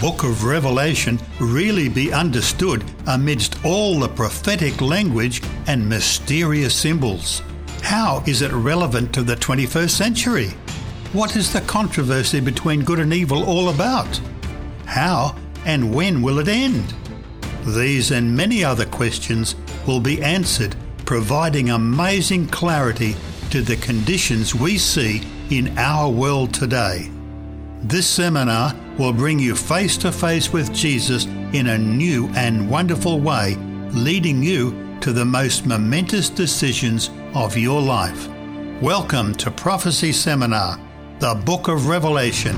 book of Revelation really be understood amidst all the prophetic language and mysterious symbols? How is it relevant to the 21st century? What is the controversy between good and evil all about? How and when will it end? These and many other questions will be answered, providing amazing clarity to the conditions we see in our world today. This seminar will bring you face to face with Jesus in a new and wonderful way, leading you to the most momentous decisions of your life. Welcome to Prophecy Seminar, the Book of Revelation.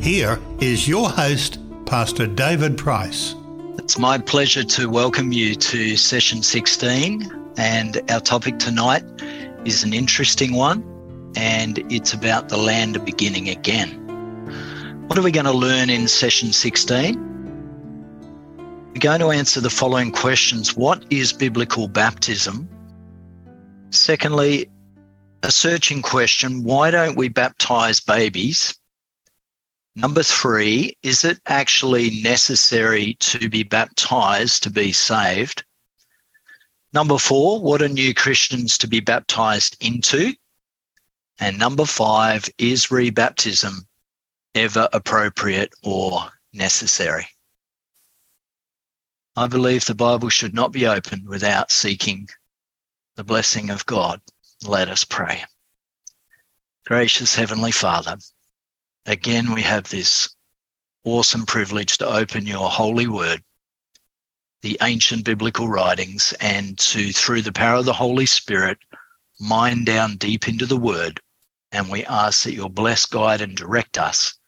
Here is your host, Pastor David Price. It's my pleasure to welcome you to session 16, and our topic tonight is an interesting one, and it's about the land beginning again. What are we going to learn in session 16? We're going to answer the following questions What is biblical baptism? Secondly, a searching question why don't we baptize babies? Number three, is it actually necessary to be baptized to be saved? Number four, what are new Christians to be baptized into? And number five, is rebaptism ever appropriate or necessary. I believe the Bible should not be opened without seeking the blessing of God. Let us pray. Gracious Heavenly Father, again we have this awesome privilege to open your holy word, the ancient biblical writings, and to, through the power of the Holy Spirit, mine down deep into the word. And we ask that you'll bless, guide, and direct us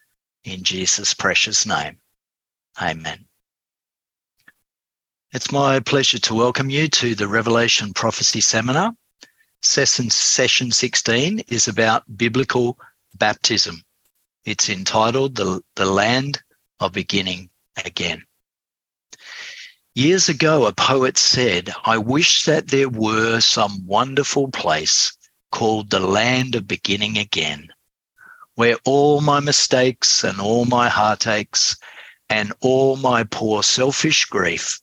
in Jesus' precious name. Amen. It's my pleasure to welcome you to the Revelation Prophecy Seminar. Session, session 16 is about biblical baptism. It's entitled The, the Land of Beginning Again. Years ago, a poet said, I wish that there were some wonderful place called the land of beginning again, where all my mistakes and all my heartaches and all my poor selfish grief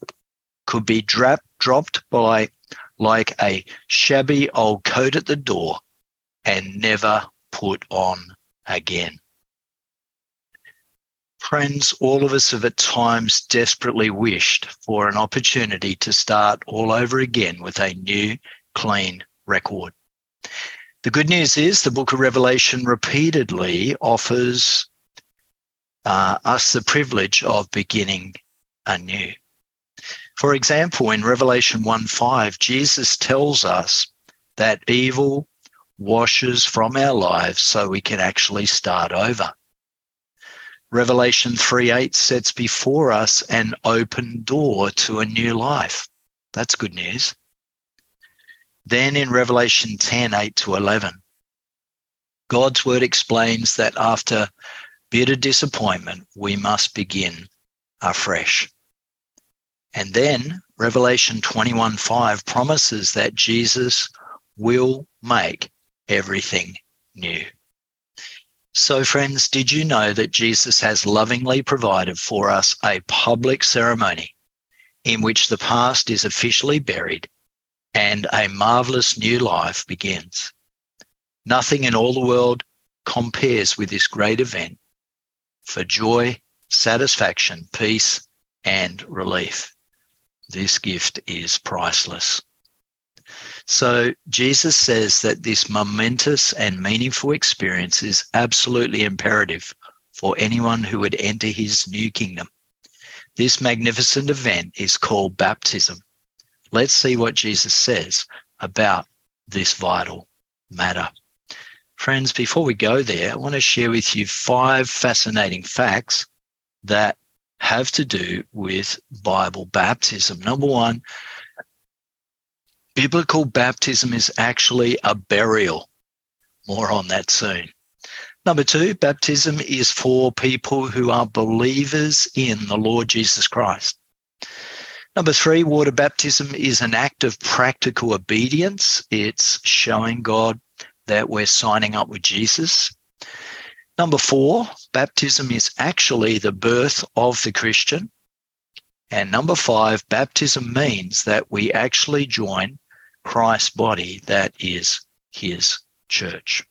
could be dra- dropped by like a shabby old coat at the door and never put on again. Friends, all of us have at times desperately wished for an opportunity to start all over again with a new, clean record. The good news is the book of Revelation repeatedly offers uh, us the privilege of beginning anew. For example, in Revelation 1 5, Jesus tells us that evil washes from our lives so we can actually start over. Revelation 3 8 sets before us an open door to a new life. That's good news. Then in Revelation 10 8 to 11, God's word explains that after bitter disappointment, we must begin afresh. And then Revelation 21 5 promises that Jesus will make everything new. So, friends, did you know that Jesus has lovingly provided for us a public ceremony in which the past is officially buried and a marvelous new life begins. Nothing in all the world compares with this great event for joy, satisfaction, peace, and relief. This gift is priceless. So, Jesus says that this momentous and meaningful experience is absolutely imperative for anyone who would enter his new kingdom. This magnificent event is called baptism Let's see what Jesus says about this vital matter. Friends, before we go there, I want to share with you five fascinating facts that have to do with Bible baptism. Number one, biblical baptism is actually a burial. More on that soon. Number two, baptism is for people who are believers in the Lord Jesus Christ. Number three, water baptism is an act of practical obedience. It's showing God that we're signing up with Jesus. Number four, baptism is actually the birth of the Christian. And number five, baptism means that we actually join Christ's body, that is his church.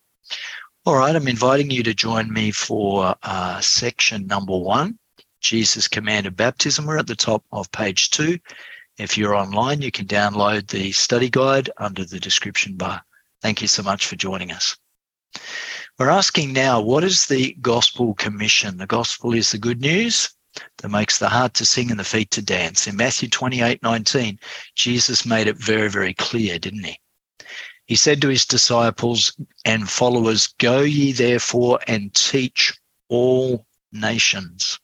All right, I'm inviting you to join me for uh, section number one Jesus commanded baptism. We're at the top of page two. If you're online, you can download the study guide under the description bar. Thank you so much for joining us. We're asking now, what is the gospel commission? The gospel is the good news that makes the heart to sing and the feet to dance. In Matthew 28 19, Jesus made it very, very clear, didn't he? He said to his disciples and followers, Go ye therefore and teach all nations,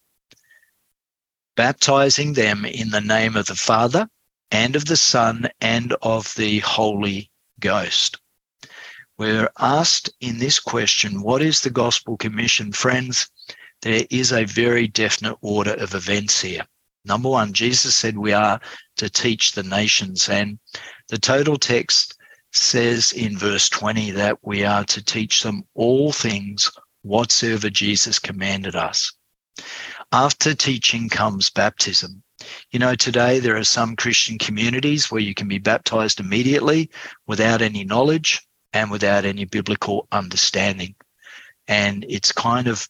baptizing them in the name of the Father and of the Son and of the Holy Ghost. We're asked in this question, what is the gospel commission? Friends, there is a very definite order of events here. Number one, Jesus said we are to teach the nations, and the total text says in verse 20 that we are to teach them all things whatsoever Jesus commanded us. After teaching comes baptism. You know, today there are some Christian communities where you can be baptized immediately without any knowledge and without any biblical understanding. And it's kind of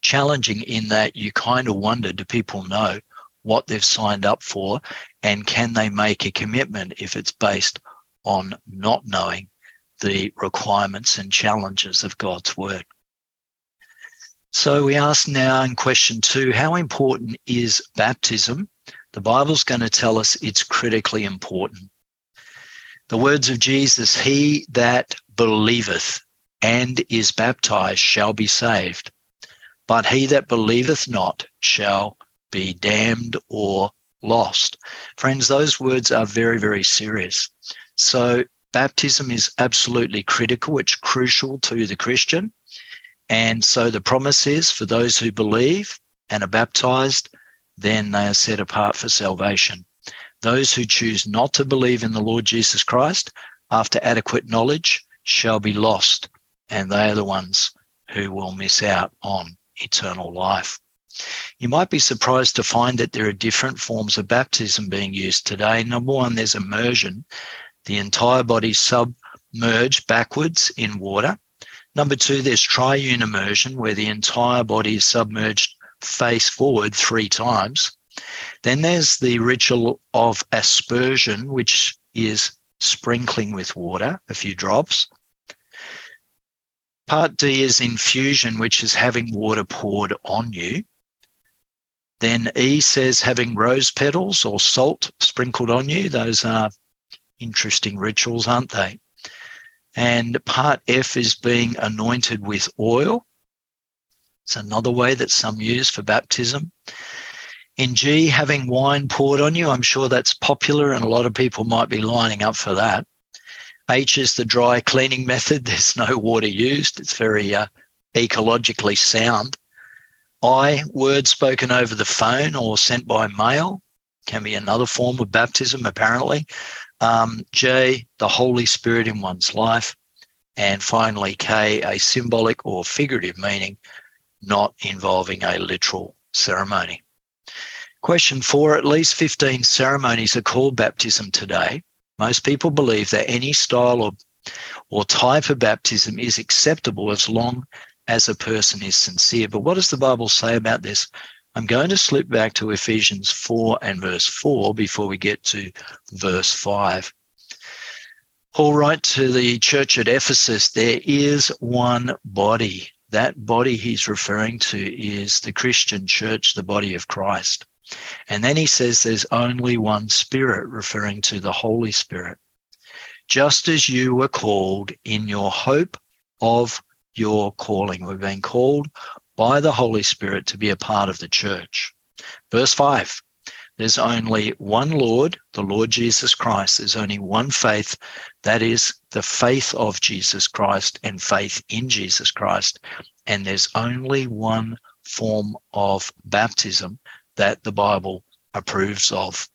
challenging in that you kind of wonder do people know what they've signed up for and can they make a commitment if it's based on not knowing the requirements and challenges of God's word. So we ask now in question two, how important is baptism? The Bible's going to tell us it's critically important. The words of Jesus, he that believeth and is baptized shall be saved, but he that believeth not shall be damned or lost. Friends, those words are very, very serious. So baptism is absolutely critical. It's crucial to the Christian. And so the promise is for those who believe and are baptized, then they are set apart for salvation. Those who choose not to believe in the Lord Jesus Christ after adequate knowledge shall be lost, and they are the ones who will miss out on eternal life. You might be surprised to find that there are different forms of baptism being used today. Number one, there's immersion, the entire body submerged backwards in water. Number two, there's triune immersion, where the entire body is submerged face forward three times. Then there's the ritual of aspersion, which is sprinkling with water, a few drops. Part D is infusion, which is having water poured on you. Then E says having rose petals or salt sprinkled on you. Those are interesting rituals, aren't they? And part F is being anointed with oil. It's another way that some use for baptism. In G, having wine poured on you, I'm sure that's popular and a lot of people might be lining up for that. H is the dry cleaning method. There's no water used. It's very uh, ecologically sound. I, words spoken over the phone or sent by mail, can be another form of baptism, apparently. Um, J, the Holy Spirit in one's life. And finally, K, a symbolic or figurative meaning, not involving a literal ceremony. Question four At least 15 ceremonies are called baptism today. Most people believe that any style or, or type of baptism is acceptable as long as a person is sincere. But what does the Bible say about this? I'm going to slip back to Ephesians 4 and verse 4 before we get to verse 5. Paul wrote to the church at Ephesus, there is one body. That body he's referring to is the Christian church, the body of Christ. And then he says there's only one Spirit, referring to the Holy Spirit. Just as you were called in your hope of your calling. We've been called by the Holy Spirit to be a part of the church. Verse 5 There's only one Lord, the Lord Jesus Christ. There's only one faith, that is the faith of Jesus Christ and faith in Jesus Christ. And there's only one form of baptism, that the Bible approves of.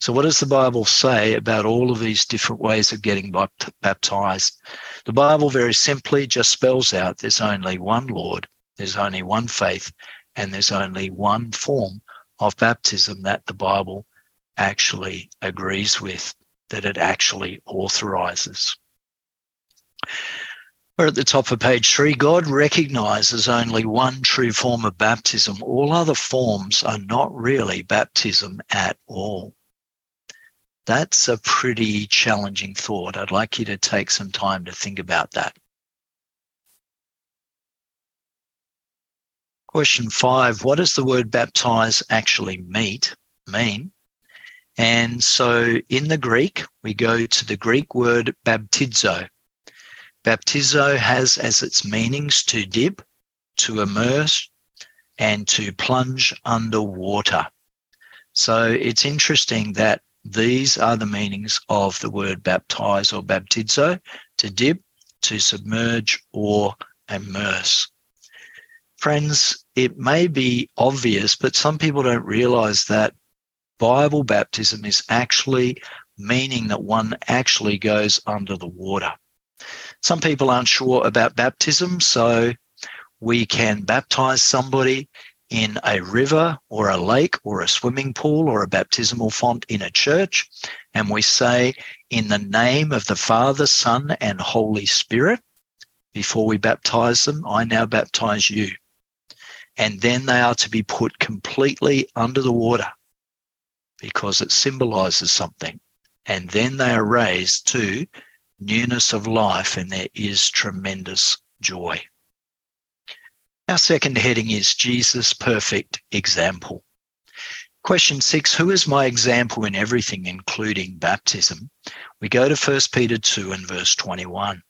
So, what does the Bible say about all of these different ways of getting baptized? The Bible very simply just spells out there's only one Lord, There's only one faith and there's only one form of baptism that the Bible actually agrees with, that it actually authorizes. We're at the top of page three. God recognizes only one true form of baptism. All other forms are not really baptism at all. That's a pretty challenging thought. I'd like you to take some time to think about that. Question five What does the word baptize actually mean? And so in the Greek, we go to the Greek word baptizo. Baptizo has as its meanings to dip, to immerse, and to plunge under water. So it's interesting that these are the meanings of the word baptize or baptizo to dip, to submerge, or immerse. Friends, it may be obvious, but some people don't realize that Bible baptism is actually meaning that one actually goes under the water. Some people aren't sure about baptism, so we can baptize somebody in a river or a lake or a swimming pool or a baptismal font in a church. And we say, in the name of the Father, Son, and Holy Spirit, before we baptize them, I now baptize you and then they are to be put completely under the water because it symbolizes something. And then they are raised to newness of life, and there is tremendous joy. Our second heading is Jesus' perfect example. Question six Who is my example in everything, including baptism? We go to 1 Peter 2 and verse 21.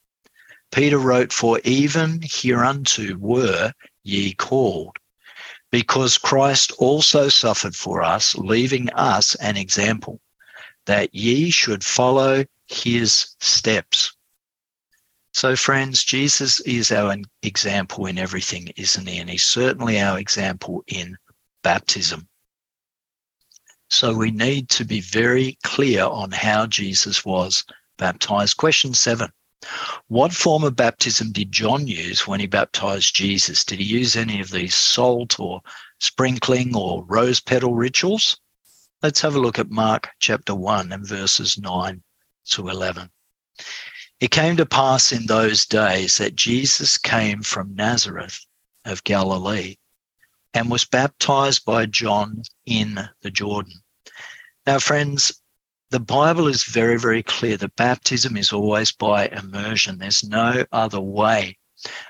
Peter wrote, For even hereunto were ye called, because Christ also suffered for us, leaving us an example, that ye should follow his steps. So, friends, Jesus is our example in everything, isn't he? And he's certainly our example in baptism. So, we need to be very clear on how Jesus was baptized. Question seven what form of baptism did John use when he baptized Jesus? Did he use any of these salt or sprinkling or rose petal rituals? Let's have a look at Mark chapter 1 and verses 9 to 11. It came to pass in those days that Jesus came from Nazareth of Galilee and was baptized by John in the Jordan. Now, friends, the Bible is very, very clear that baptism is always by immersion. There's no other way.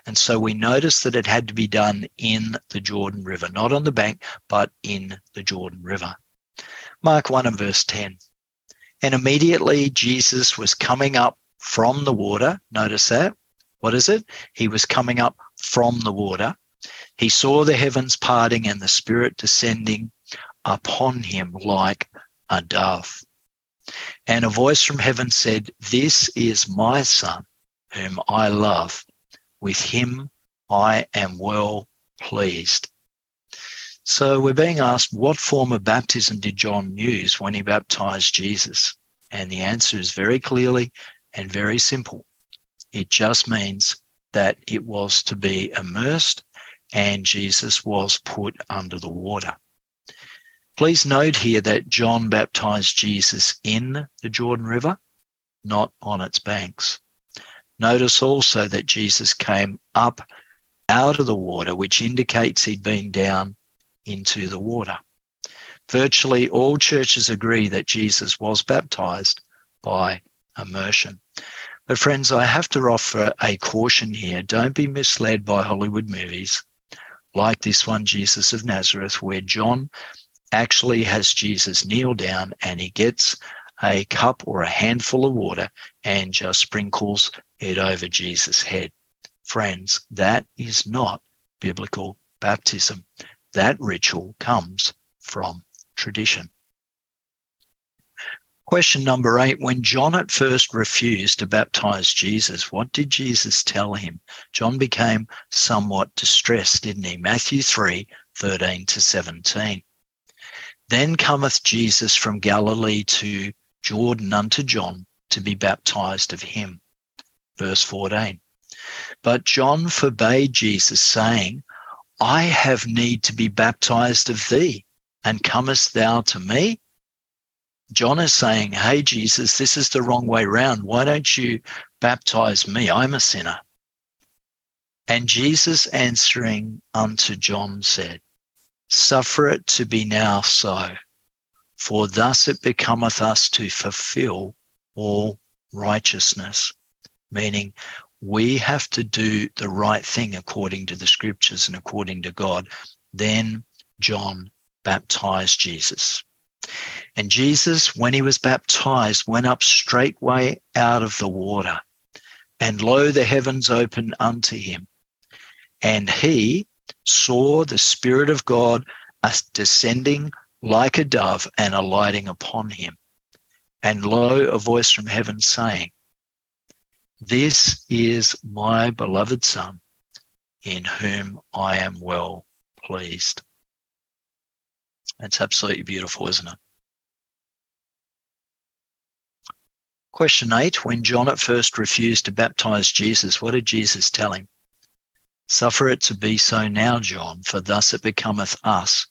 And so we notice that it had to be done in the Jordan River, not on the bank, but in the Jordan River. Mark 1 and verse 10. And immediately Jesus was coming up from the water. Notice that. What is it? He was coming up from the water. He saw the heavens parting and the Spirit descending upon him like a dove. And a voice from heaven said, This is my son, whom I love. With him I am well pleased. So we're being asked, what form of baptism did John use when he baptized Jesus? And the answer is very clearly and very simple. It just means that it was to be immersed and Jesus was put under the water. Please note here that John baptized Jesus in the Jordan River, not on its banks. Notice also that Jesus came up out of the water, which indicates he'd been down into the water. Virtually all churches agree that Jesus was baptized by immersion. But, friends, I have to offer a caution here. Don't be misled by Hollywood movies like this one, Jesus of Nazareth, where John actually has Jesus kneel down and he gets a cup or a handful of water and just sprinkles it over Jesus' head. Friends, that is not biblical baptism. That ritual comes from tradition. Question number eight When John at first refused to baptize Jesus, what did Jesus tell him? John became somewhat distressed, didn't he? Matthew 3 13 to 17. Then cometh Jesus from Galilee to Jordan unto John to be baptized of him. Verse 14. But John forbade Jesus, saying, I have need to be baptized of thee, and comest thou to me? John is saying, Hey, Jesus, this is the wrong way round. Why don't you baptize me? I'm a sinner. And Jesus answering unto John said, Suffer it to be now so, for thus it becometh us to fulfill all righteousness. Meaning, we have to do the right thing according to the scriptures and according to God. Then John baptized Jesus. And Jesus, when he was baptized, went up straightway out of the water. And lo, the heavens opened unto him. And he saw the Spirit of God descending like a dove and alighting upon him. And lo, a voice from heaven saying, This is my beloved Son, in whom I am well pleased. That's absolutely beautiful, isn't it? Question eight When John at first refused to baptize Jesus, what did Jesus tell him? Suffer it to be so now, John, for thus it becometh us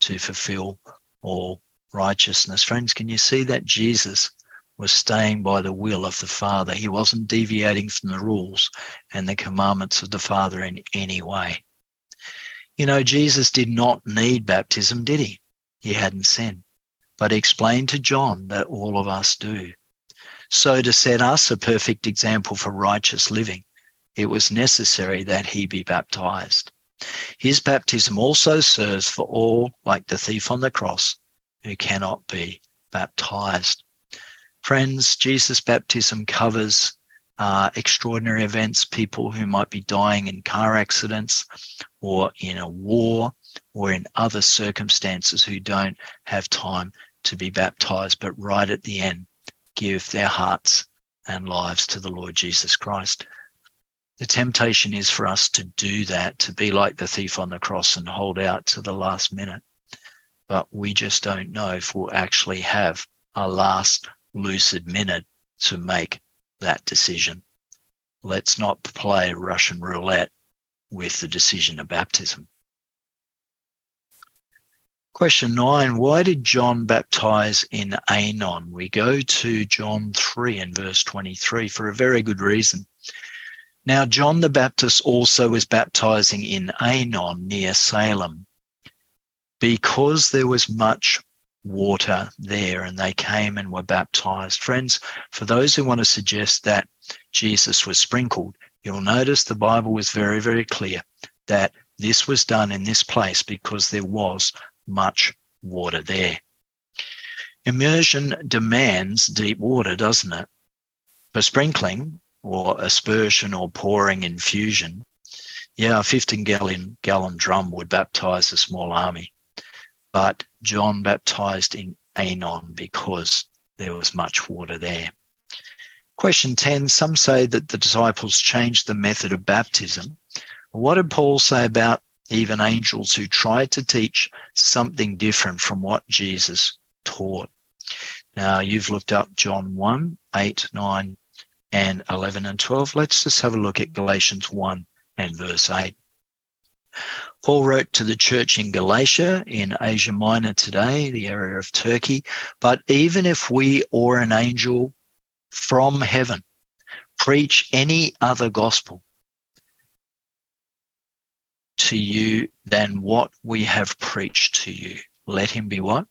to fulfill all righteousness. Friends, can you see that Jesus was staying by the will of the Father? He wasn't deviating from the rules and the commandments of the Father in any way. You know, Jesus did not need baptism, did he? He hadn't sinned. But he explained to John that all of us do. So, to set us a perfect example for righteous living, it was necessary that he be baptized. His baptism also serves for all, like the thief on the cross, who cannot be baptized. Friends, Jesus' baptism covers uh, extraordinary events, people who might be dying in car accidents or in a war or in other circumstances who don't have time to be baptized, but right at the end, give their hearts and lives to the Lord Jesus Christ. The temptation is for us to do that, to be like the thief on the cross and hold out to the last minute. But we just don't know if we'll actually have a last lucid minute to make that decision. Let's not play Russian roulette with the decision of baptism. Question nine Why did John baptize in Aenon? We go to John 3 and verse 23 for a very good reason. Now, John the Baptist also was baptizing in Aenon near Salem because there was much water there and they came and were baptized. Friends, for those who want to suggest that Jesus was sprinkled, you'll notice the Bible was very, very clear that this was done in this place because there was much water there. Immersion demands deep water, doesn't it? For sprinkling, or aspersion or pouring infusion, yeah, a 15 gallon, gallon drum would baptize a small army. But John baptized in Aenon because there was much water there. Question 10 Some say that the disciples changed the method of baptism. What did Paul say about even angels who tried to teach something different from what Jesus taught? Now, you've looked up John 1 8, 9, and 11 and 12. Let's just have a look at Galatians 1 and verse 8. Paul wrote to the church in Galatia in Asia Minor today, the area of Turkey. But even if we or an angel from heaven preach any other gospel to you than what we have preached to you, let him be what?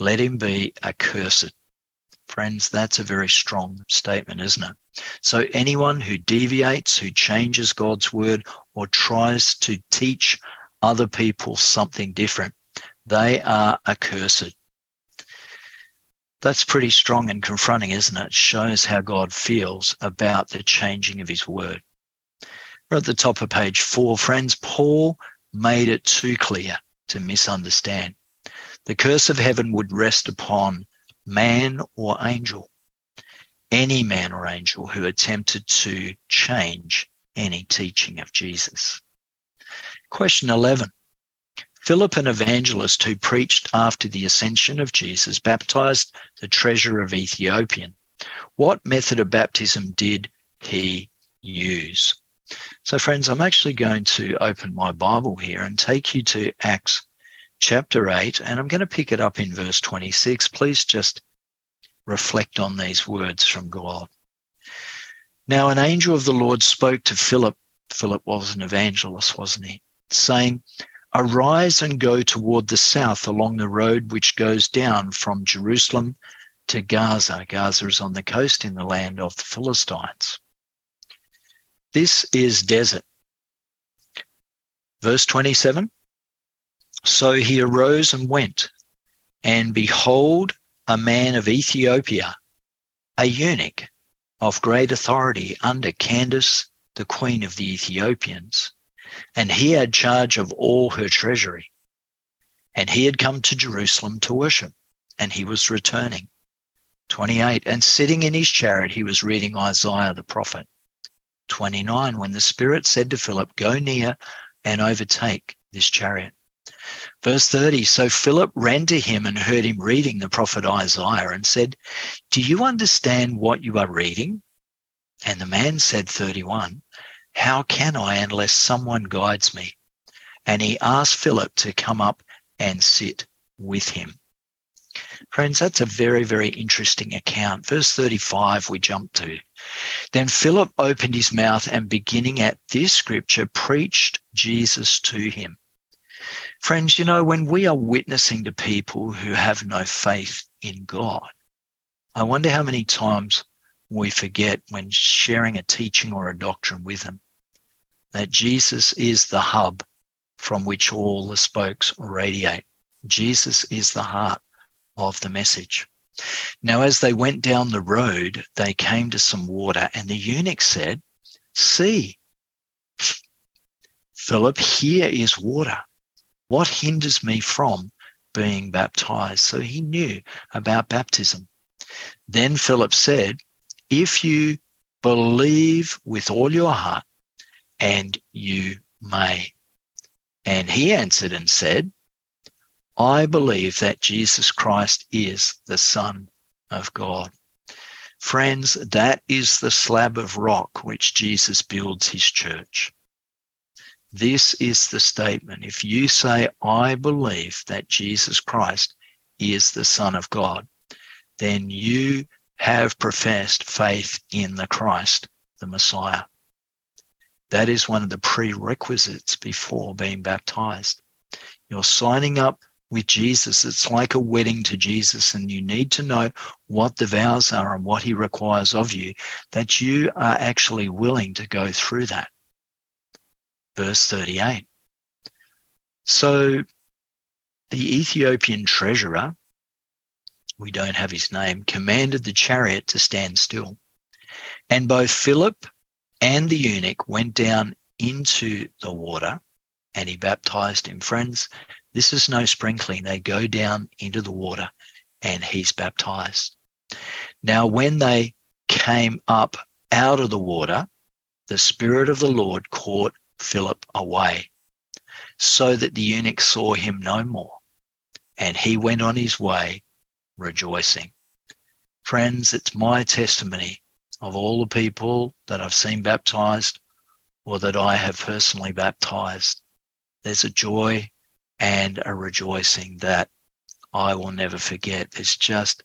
Let him be accursed. Friends, that's a very strong statement, isn't it? So anyone who deviates, who changes God's word, or tries to teach other people something different, they are accursed. That's pretty strong and confronting, isn't it? Shows how God feels about the changing of his word. We're at the top of page four, friends. Paul made it too clear to misunderstand. The curse of heaven would rest upon man or angel, any man or angel who attempted to change any teaching of Jesus. Question 11. Philip, an evangelist who preached after the ascension of Jesus, baptized the treasurer of Ethiopian. What method of baptism did he use? So, friends, I'm actually going to open my Bible here and take you to Acts chapter 8, and I'm going to pick it up in verse 26. Please just reflect on these words from God. Now, an angel of the Lord spoke to Philip. Philip was an evangelist, wasn't he? Saying, Arise and go toward the south along the road which goes down from Jerusalem to Gaza. Gaza is on the coast in the land of the Philistines. This is desert. Verse 27 So he arose and went, and behold, a man of Ethiopia, a eunuch of great authority under Candace, the queen of the Ethiopians, and he had charge of all her treasury. And he had come to Jerusalem to worship, and he was returning. 28. And sitting in his chariot, he was reading Isaiah the prophet. 29. When the Spirit said to Philip, Go near and overtake this chariot. Verse 30 So Philip ran to him and heard him reading the prophet Isaiah and said, Do you understand what you are reading? And the man said, 31, How can I unless someone guides me? And he asked Philip to come up and sit with him. Friends, that's a very, very interesting account. Verse 35, we jump to. Then Philip opened his mouth and beginning at this scripture, preached Jesus to him. Friends, you know, when we are witnessing to people who have no faith in God, I wonder how many times we forget when sharing a teaching or a doctrine with them that Jesus is the hub from which all the spokes radiate. Jesus is the heart of the message. Now, as they went down the road, they came to some water, and the eunuch said, See, Philip, here is water. What hinders me from being baptized? So he knew about baptism. Then Philip said, If you believe with all your heart, and you may. And he answered and said, I believe that Jesus Christ is the Son of God. Friends, that is the slab of rock which Jesus builds his church. This is the statement. If you say, I believe that Jesus Christ is the Son of God, then you have professed faith in the Christ, the Messiah. That is one of the prerequisites before being baptized. You're signing up with Jesus. It's like a wedding to Jesus, and you need to know what the vows are and what he requires of you, that you are actually willing to go through that. Verse 38. So the Ethiopian treasurer, we don't have his name, commanded the chariot to stand still. And both Philip and the eunuch went down into the water and he baptized him. Friends, this is no sprinkling. They go down into the water and he's baptized. Now, when they came up out of the water, the Spirit of the Lord caught Philip away so that the eunuch saw him no more. And he went on his way rejoicing. Friends, it's my testimony of all the people that I've seen baptized or that I have personally baptized. There's a joy and a rejoicing that I will never forget. There's just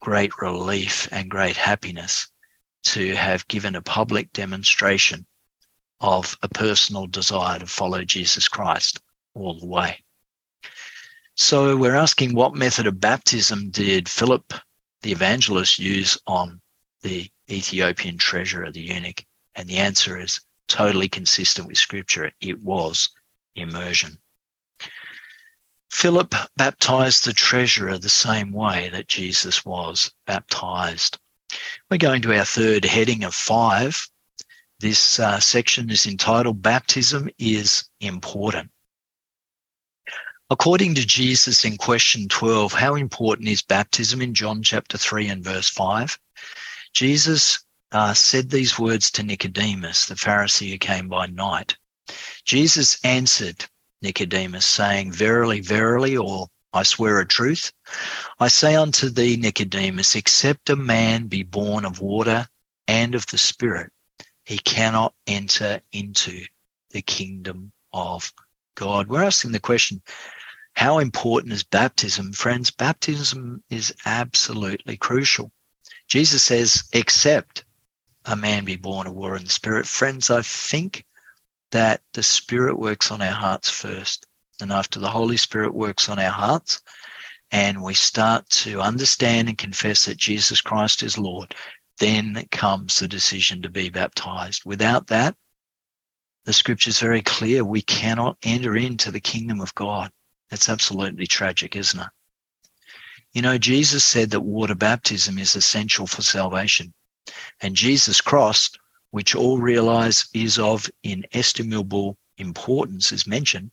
great relief and great happiness to have given a public demonstration of a personal desire to follow Jesus Christ all the way. So we're asking what method of baptism did Philip the evangelist use on the Ethiopian treasurer, the eunuch? And the answer is totally consistent with scripture. It was immersion. Philip baptized the treasurer the same way that Jesus was baptized. We're going to our third heading of five. This uh, section is entitled Baptism is Important. According to Jesus in question 12, how important is baptism in John chapter 3 and verse 5? Jesus uh, said these words to Nicodemus, the Pharisee who came by night. Jesus answered, Nicodemus, saying, Verily, verily, or I swear a truth, I say unto thee, Nicodemus, except a man be born of water and of the Spirit, he cannot enter into the kingdom of God. We're asking the question how important is baptism? Friends, baptism is absolutely crucial. Jesus says, except a man be born of water and the spirit. Friends, I think that the spirit works on our hearts first. And after the Holy Spirit works on our hearts, and we start to understand and confess that Jesus Christ is Lord, then comes the decision to be baptized. Without that, the scripture is very clear. We cannot enter into the kingdom of God. That's absolutely tragic, isn't it? You know, Jesus said that water baptism is essential for salvation. And Jesus' cross, which all realize is of inestimable importance, is mentioned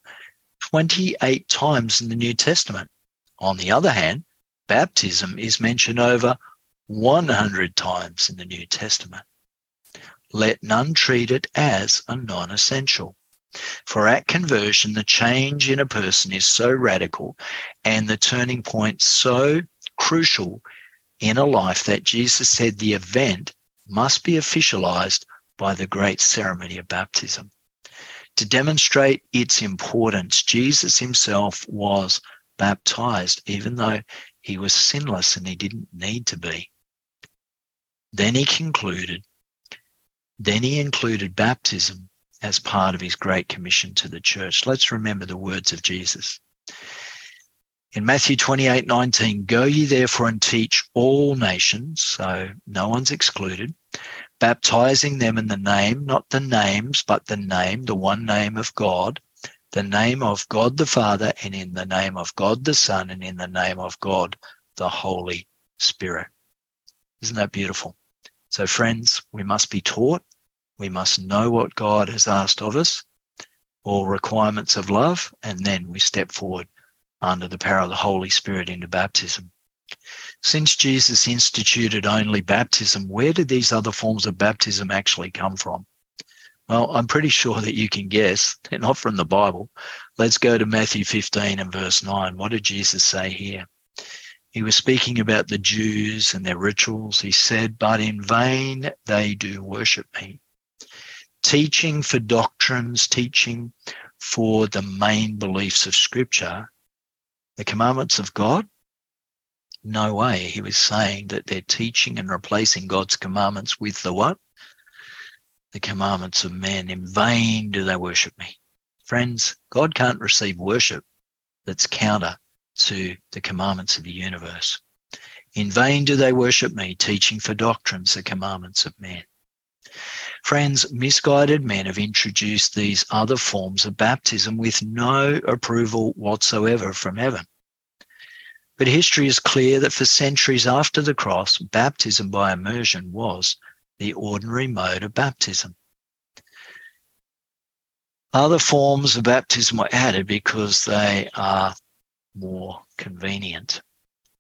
28 times in the New Testament. On the other hand, baptism is mentioned over 100 times in the New Testament. Let none treat it as a non essential. For at conversion, the change in a person is so radical and the turning point so crucial in a life that Jesus said the event must be officialized by the great ceremony of baptism. To demonstrate its importance, Jesus himself was baptized, even though he was sinless and he didn't need to be. Then he concluded, then he included baptism as part of his great commission to the church. Let's remember the words of Jesus. In Matthew 28 19, go ye therefore and teach all nations, so no one's excluded, baptizing them in the name, not the names, but the name, the one name of God, the name of God the Father, and in the name of God the Son, and in the name of God the Holy Spirit. Isn't that beautiful? So, friends, we must be taught. We must know what God has asked of us, all requirements of love, and then we step forward under the power of the Holy Spirit into baptism. Since Jesus instituted only baptism, where did these other forms of baptism actually come from? Well, I'm pretty sure that you can guess. They're not from the Bible. Let's go to Matthew 15 and verse 9. What did Jesus say here? He was speaking about the Jews and their rituals. He said, But in vain they do worship me. Teaching for doctrines, teaching for the main beliefs of Scripture, the commandments of God? No way. He was saying that they're teaching and replacing God's commandments with the what? The commandments of men. In vain do they worship me. Friends, God can't receive worship that's counter to the commandments of the universe. In vain do they worship me, teaching for doctrines the commandments of men. Friends, misguided men have introduced these other forms of baptism with no approval whatsoever from heaven. But history is clear that for centuries after the cross, baptism by immersion was the ordinary mode of baptism. Other forms of baptism were added because they are more convenient.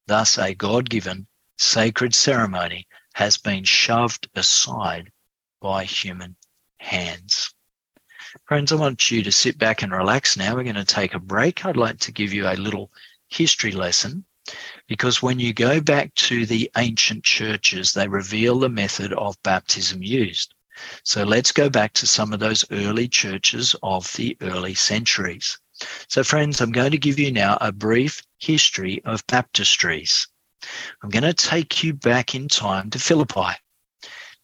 Thus, a God given sacred ceremony has been shoved aside by human hands. Friends, I want you to sit back and relax now. We're going to take a break. I'd like to give you a little history lesson because when you go back to the ancient churches, they reveal the method of baptism used. So let's go back to some of those early churches of the early centuries. So, friends, I'm going to give you now a brief history of baptistries. I'm going to take you back in time to Philippi.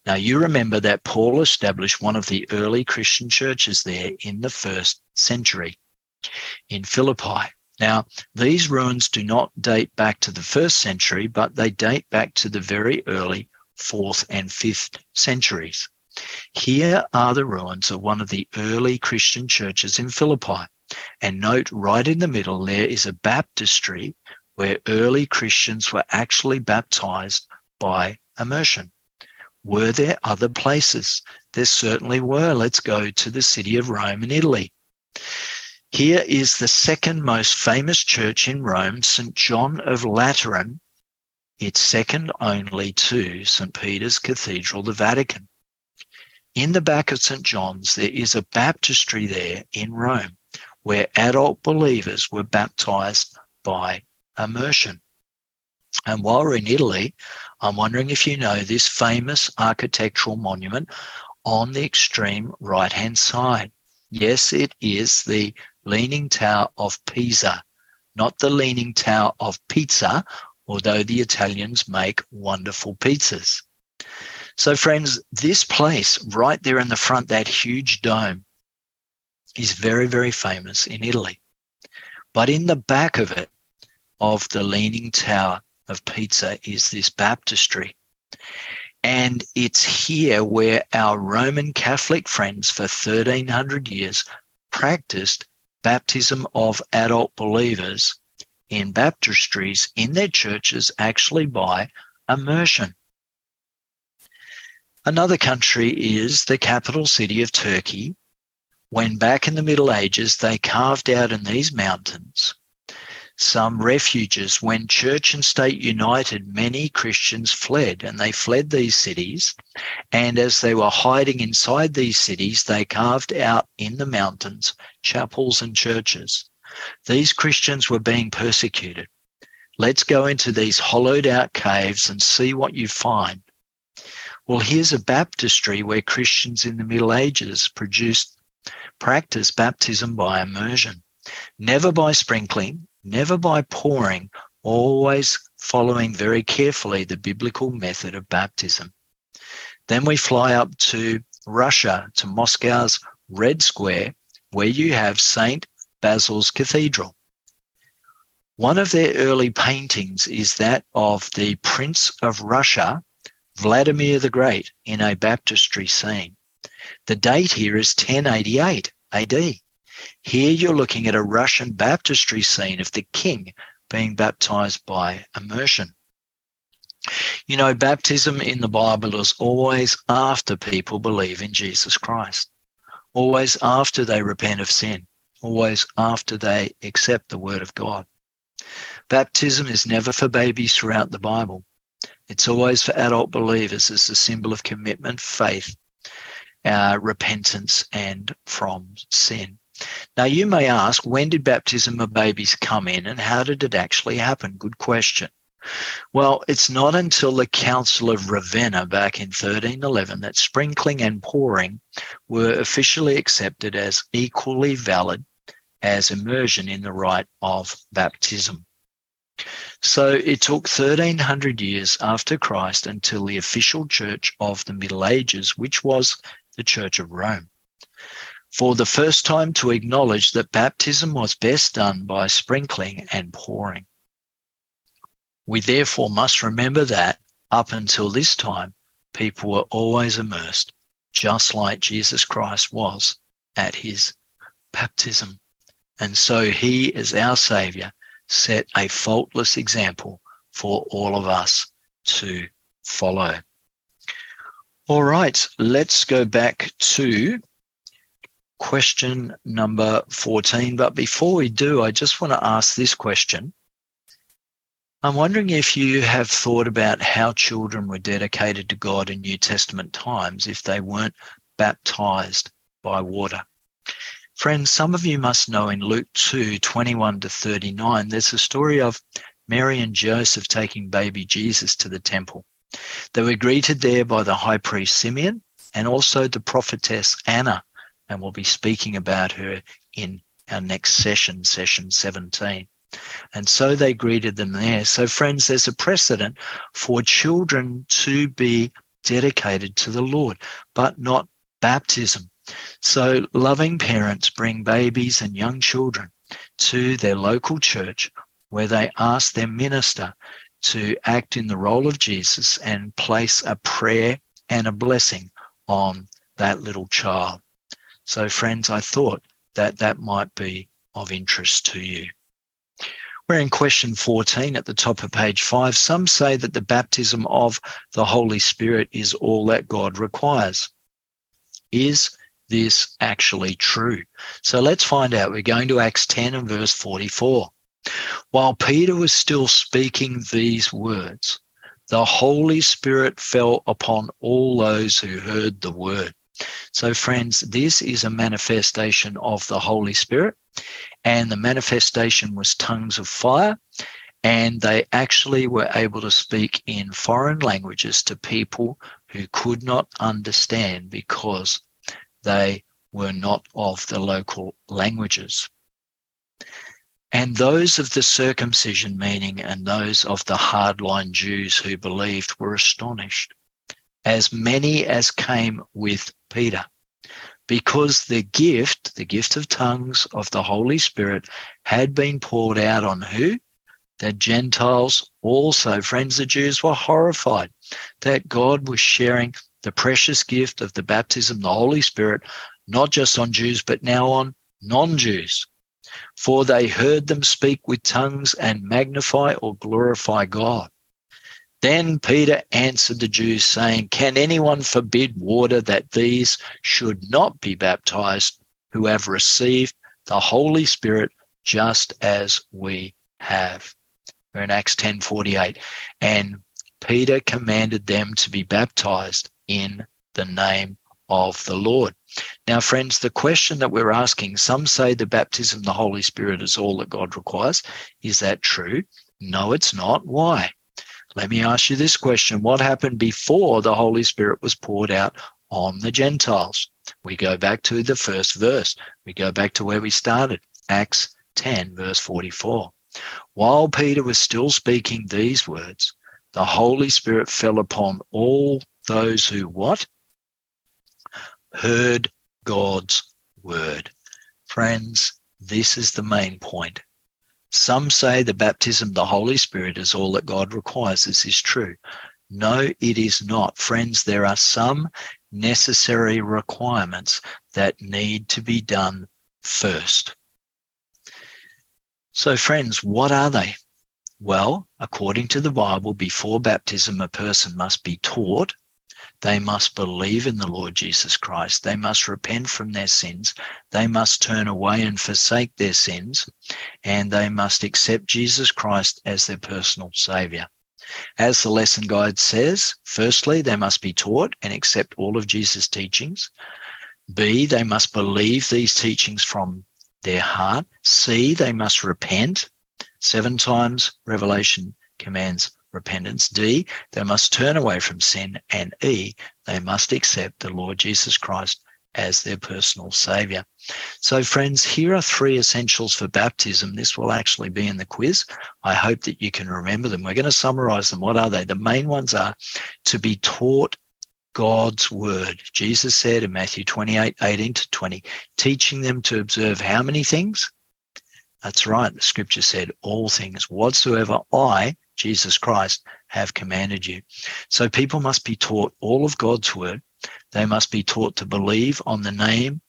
Now, you remember that Paul established one of the early Christian churches there in the first century in Philippi. Now, these ruins do not date back to the first century, but they date back to the very early fourth and fifth centuries. Here are the ruins of one of the early Christian churches in Philippi. And note right in the middle, there is a baptistry where early Christians were actually baptized by immersion. Were there other places? There certainly were. Let's go to the city of Rome in Italy. Here is the second most famous church in Rome, St. John of Lateran. It's second only to St. Peter's Cathedral, the Vatican. In the back of St. John's, there is a baptistry there in Rome where adult believers were baptized by immersion. And while we're in Italy, I'm wondering if you know this famous architectural monument on the extreme right hand side. Yes, it is the Leaning Tower of Pisa, not the Leaning Tower of Pizza, although the Italians make wonderful pizzas. So, friends, this place right there in the front, that huge dome, is very, very famous in Italy. But in the back of it, of the Leaning Tower of Pisa, is this baptistry. And it's here where our Roman Catholic friends for 1300 years practiced baptism of adult believers in baptistries in their churches, actually by immersion. Another country is the capital city of Turkey, when back in the Middle Ages they carved out in these mountains some refuges. When church and state united, many Christians fled and they fled these cities. And as they were hiding inside these cities, they carved out in the mountains chapels and churches. These Christians were being persecuted. Let's go into these hollowed out caves and see what you find. Well, here's a baptistry where Christians in the Middle Ages produced practice baptism by immersion, never by sprinkling, never by pouring, always following very carefully the biblical method of baptism. Then we fly up to Russia, to Moscow's Red Square, where you have St. Basil's Cathedral. One of their early paintings is that of the Prince of Russia, Vladimir the Great, in a baptistry scene. The date here is 1088 AD. Here you're looking at a Russian baptistry scene of the king being baptized by immersion. You know, baptism in the Bible is always after people believe in Jesus Christ, always after they repent of sin, always after they accept the word of God. Baptism is never for babies throughout the Bible. It's always for adult believers as a symbol of commitment, faith, uh, repentance, and from sin. Now, you may ask, when did baptism of babies come in and how did it actually happen? Good question. Well, it's not until the Council of Ravenna back in 1311 that sprinkling and pouring were officially accepted as equally valid as immersion in the rite of baptism. So it took 1300 years after Christ until the official church of the Middle Ages, which was the Church of Rome, for the first time to acknowledge that baptism was best done by sprinkling and pouring. We therefore must remember that up until this time, people were always immersed, just like Jesus Christ was at his baptism. And so he, as our Savior, set a faultless example for all of us to follow. All right, let's go back to question number 14. But before we do, I just want to ask this question. I'm wondering if you have thought about how children were dedicated to God in New Testament times if they weren't baptized by water. Friends, some of you must know in Luke 2 21 to 39, there's a story of Mary and Joseph taking baby Jesus to the temple. They were greeted there by the high priest Simeon and also the prophetess Anna, and we'll be speaking about her in our next session, session 17. And so they greeted them there. So, friends, there's a precedent for children to be dedicated to the Lord, but not baptism. So, loving parents bring babies and young children to their local church where they ask their minister to act in the role of Jesus and place a prayer and a blessing on that little child. So, friends, I thought that that might be of interest to you. We're in question 14 at the top of page 5. Some say that the baptism of the Holy Spirit is all that God requires. Is this actually true? So let's find out. We're going to Acts 10 and verse 44. While Peter was still speaking these words, the Holy Spirit fell upon all those who heard the word. So, friends, this is a manifestation of the Holy Spirit, and the manifestation was tongues of fire. And they actually were able to speak in foreign languages to people who could not understand because they were not of the local languages. And those of the circumcision meaning and those of the hardline Jews who believed were astonished, as many as came with Peter, because the gift, the gift of tongues of the Holy Spirit, had been poured out on who? The Gentiles also. Friends, the Jews were horrified that God was sharing the precious gift of the baptism, the Holy Spirit, not just on Jews, but now on non Jews. For they heard them speak with tongues and magnify or glorify God. Then Peter answered the Jews, saying, Can anyone forbid water that these should not be baptized who have received the Holy Spirit just as we have? We're in Acts 10:48. And Peter commanded them to be baptized in the name of the Lord. Now, friends, the question that we're asking some say the baptism of the Holy Spirit is all that God requires. Is that true? No, it's not. Why? Let me ask you this question What happened before the Holy Spirit was poured out on the Gentiles? We go back to the first verse. We go back to where we started, Acts 10, verse 44. While Peter was still speaking these words, the Holy Spirit fell upon all those who what? Heard God's word. Friends, this is the main point. Some say the baptism of the Holy Spirit is all that God requires. This is true. No, it is not. Friends, there are some necessary requirements that need to be done first. So, friends, what are they? Well, according to the Bible, before baptism, a person must be taught they must believe in the Lord Jesus Christ. They must repent from their sins. They must turn away and forsake their sins. And they must accept Jesus Christ as their personal Savior. As the lesson guide says, firstly, they must be taught and accept all of Jesus' teachings. B, they must believe these teachings from their heart. C, they must repent. Seven times Revelation commands repentance. D, they must turn away from sin. And E, they must accept the Lord Jesus Christ as their personal savior. So, friends, here are three essentials for baptism. This will actually be in the quiz. I hope that you can remember them. We're going to summarize them. What are they? The main ones are to be taught God's word. Jesus said in Matthew 28 18 to 20, teaching them to observe how many things? That's right. The scripture said, all things whatsoever I, Jesus Christ, have commanded you. So people must be taught all of God's word. They must be taught to believe on the name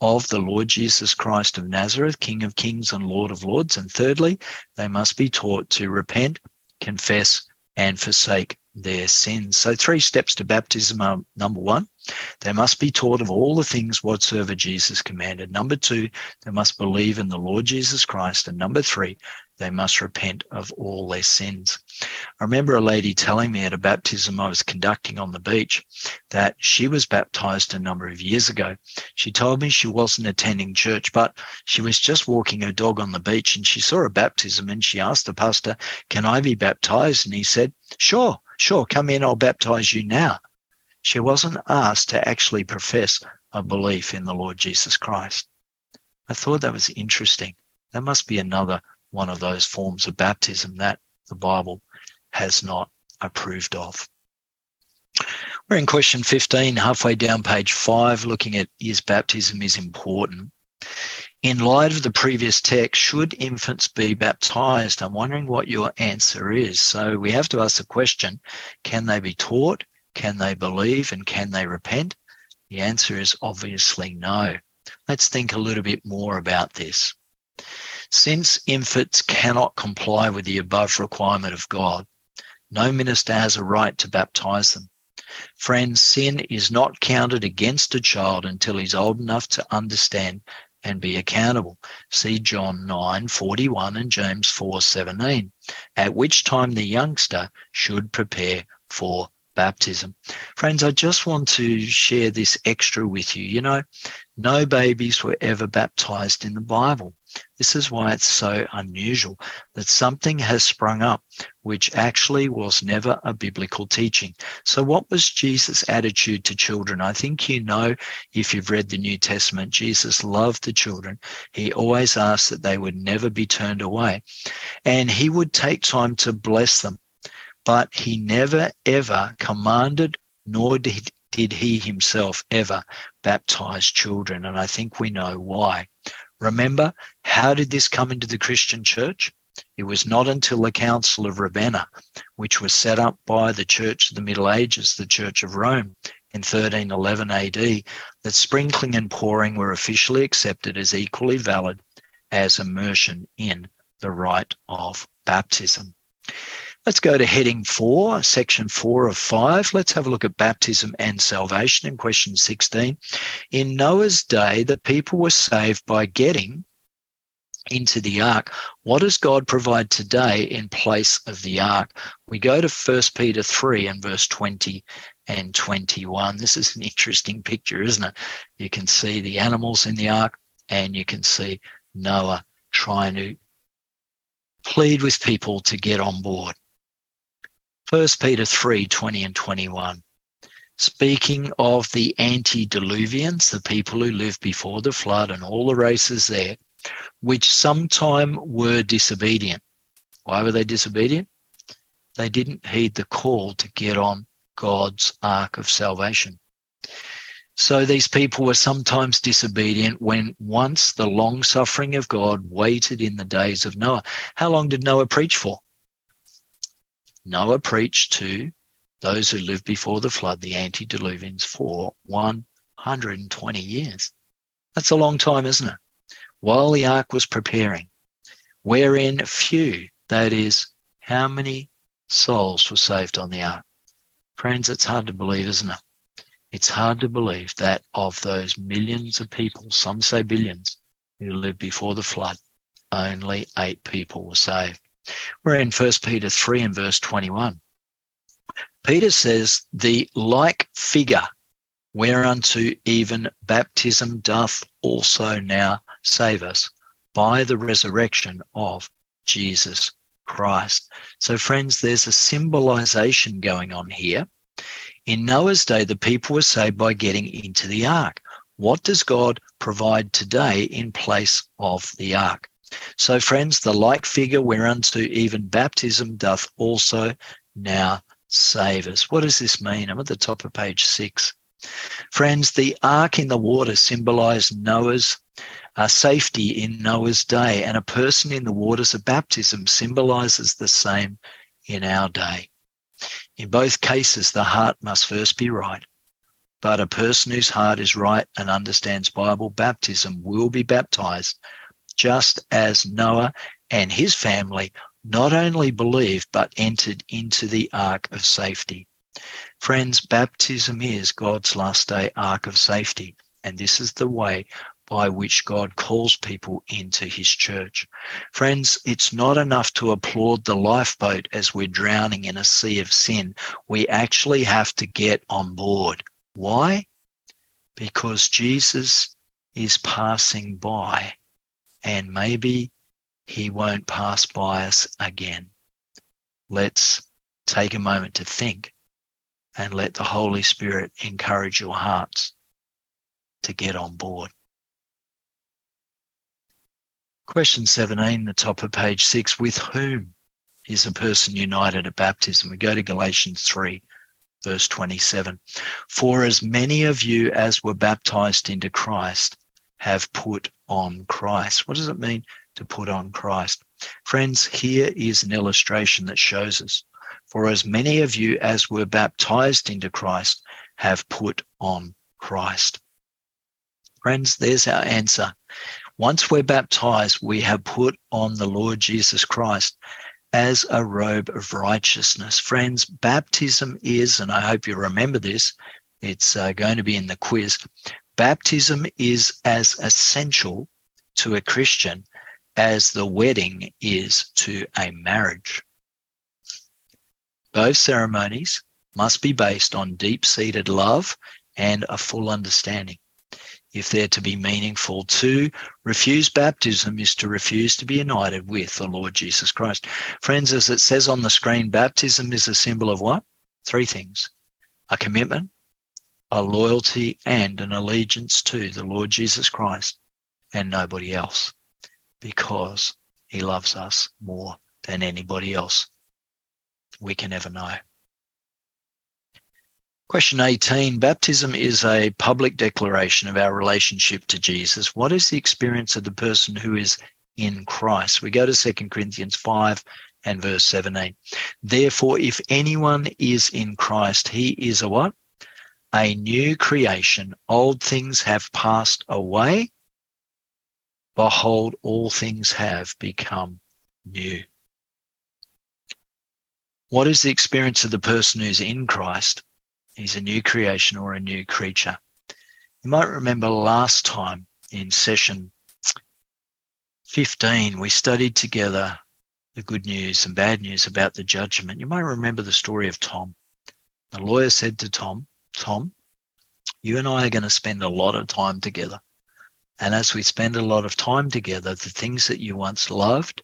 of the Lord Jesus Christ of Nazareth, King of kings and Lord of lords. And thirdly, they must be taught to repent, confess, and forsake their sins. So three steps to baptism are number one, they must be taught of all the things whatsoever Jesus commanded. Number two, they must believe in the Lord Jesus Christ. And number three, they must repent of all their sins. I remember a lady telling me at a baptism I was conducting on the beach that she was baptized a number of years ago. She told me she wasn't attending church, but she was just walking her dog on the beach and she saw a baptism and she asked the pastor, Can I be baptized? And he said, Sure, sure, come in, I'll baptize you now. She wasn't asked to actually profess a belief in the Lord Jesus Christ. I thought that was interesting. That must be another one of those forms of baptism that the Bible has not approved of. We're in question 15, halfway down page five, looking at is baptism is important. In light of the previous text, should infants be baptized? I'm wondering what your answer is. So we have to ask the question, can they be taught? Can they believe and can they repent? The answer is obviously no. Let's think a little bit more about this. Since infants cannot comply with the above requirement of God, no minister has a right to baptize them. Friends, sin is not counted against a child until he's old enough to understand and be accountable. See John 9 41 and James 4 17, at which time the youngster should prepare for baptism. Friends, I just want to share this extra with you. You know, no babies were ever baptized in the Bible. This is why it's so unusual that something has sprung up which actually was never a biblical teaching. So, what was Jesus' attitude to children? I think you know if you've read the New Testament, Jesus loved the children. He always asked that they would never be turned away, and he would take time to bless them. But he never ever commanded nor did did he himself ever baptize children? And I think we know why. Remember, how did this come into the Christian church? It was not until the Council of Ravenna, which was set up by the Church of the Middle Ages, the Church of Rome, in 1311 AD, that sprinkling and pouring were officially accepted as equally valid as immersion in the rite of baptism. Let's go to heading four, section four of five. Let's have a look at baptism and salvation in question 16. In Noah's day, the people were saved by getting into the ark. What does God provide today in place of the ark? We go to 1 Peter 3 and verse 20 and 21. This is an interesting picture, isn't it? You can see the animals in the ark and you can see Noah trying to plead with people to get on board. 1 Peter 3 20 and 21. Speaking of the antediluvians, the people who lived before the flood and all the races there, which sometime were disobedient. Why were they disobedient? They didn't heed the call to get on God's ark of salvation. So these people were sometimes disobedient when once the long suffering of God waited in the days of Noah. How long did Noah preach for? Noah preached to those who lived before the flood, the antediluvians, for 120 years. That's a long time, isn't it? While the ark was preparing, wherein few, that is, how many souls were saved on the ark? Friends, it's hard to believe, isn't it? It's hard to believe that of those millions of people, some say billions, who lived before the flood, only eight people were saved. We're in 1 Peter 3 and verse 21. Peter says, The like figure whereunto even baptism doth also now save us by the resurrection of Jesus Christ. So, friends, there's a symbolization going on here. In Noah's day, the people were saved by getting into the ark. What does God provide today in place of the ark? So, friends, the like figure whereunto even baptism doth also now save us. What does this mean? I'm at the top of page six. Friends, the ark in the water symbolized Noah's uh, safety in Noah's day, and a person in the waters of baptism symbolizes the same in our day. In both cases, the heart must first be right. But a person whose heart is right and understands Bible baptism will be baptized just as Noah and his family not only believed but entered into the ark of safety. Friends, baptism is God's last day ark of safety, and this is the way by which God calls people into his church. Friends, it's not enough to applaud the lifeboat as we're drowning in a sea of sin. We actually have to get on board. Why? Because Jesus is passing by and maybe he won't pass by us again. Let's take a moment to think and let the Holy Spirit encourage your hearts to get on board. Question 17, the top of page 6 With whom is a person united at baptism? We go to Galatians 3, verse 27. For as many of you as were baptized into Christ have put on Christ. What does it mean to put on Christ? Friends, here is an illustration that shows us. For as many of you as were baptized into Christ have put on Christ. Friends, there's our answer. Once we're baptized, we have put on the Lord Jesus Christ as a robe of righteousness. Friends, baptism is, and I hope you remember this, it's uh, going to be in the quiz. Baptism is as essential to a Christian as the wedding is to a marriage. Both ceremonies must be based on deep seated love and a full understanding. if they're to be meaningful. To refuse baptism is to refuse to be united with the Lord Jesus Christ. Friends, as it says on the screen, baptism is a symbol of what? Three things a commitment, a loyalty, and an allegiance to the Lord Jesus Christ and nobody else because he loves us more than anybody else we can ever know. Question 18 Baptism is a public declaration of our relationship to Jesus. What is the experience of the person who is in Christ? We go to 2 Corinthians 5 and verse 17. Therefore, if anyone is in Christ, he is a what? A new creation. Old things have passed away. Behold, all things have become new. What is the experience of the person who's in Christ? He's a new creation or a new creature. You might remember last time in session 15, we studied together the good news and bad news about the judgment. You might remember the story of Tom. The lawyer said to Tom, Tom, you and I are going to spend a lot of time together. And as we spend a lot of time together, the things that you once loved,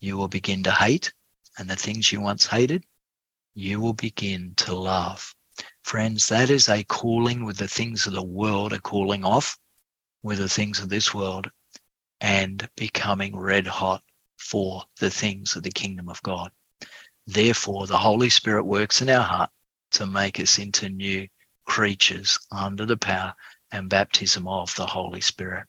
you will begin to hate. And the things you once hated, you will begin to love. Friends, that is a calling with the things of the world are calling off with the things of this world and becoming red hot for the things of the kingdom of God. Therefore, the Holy Spirit works in our heart to make us into new creatures under the power and baptism of the Holy Spirit.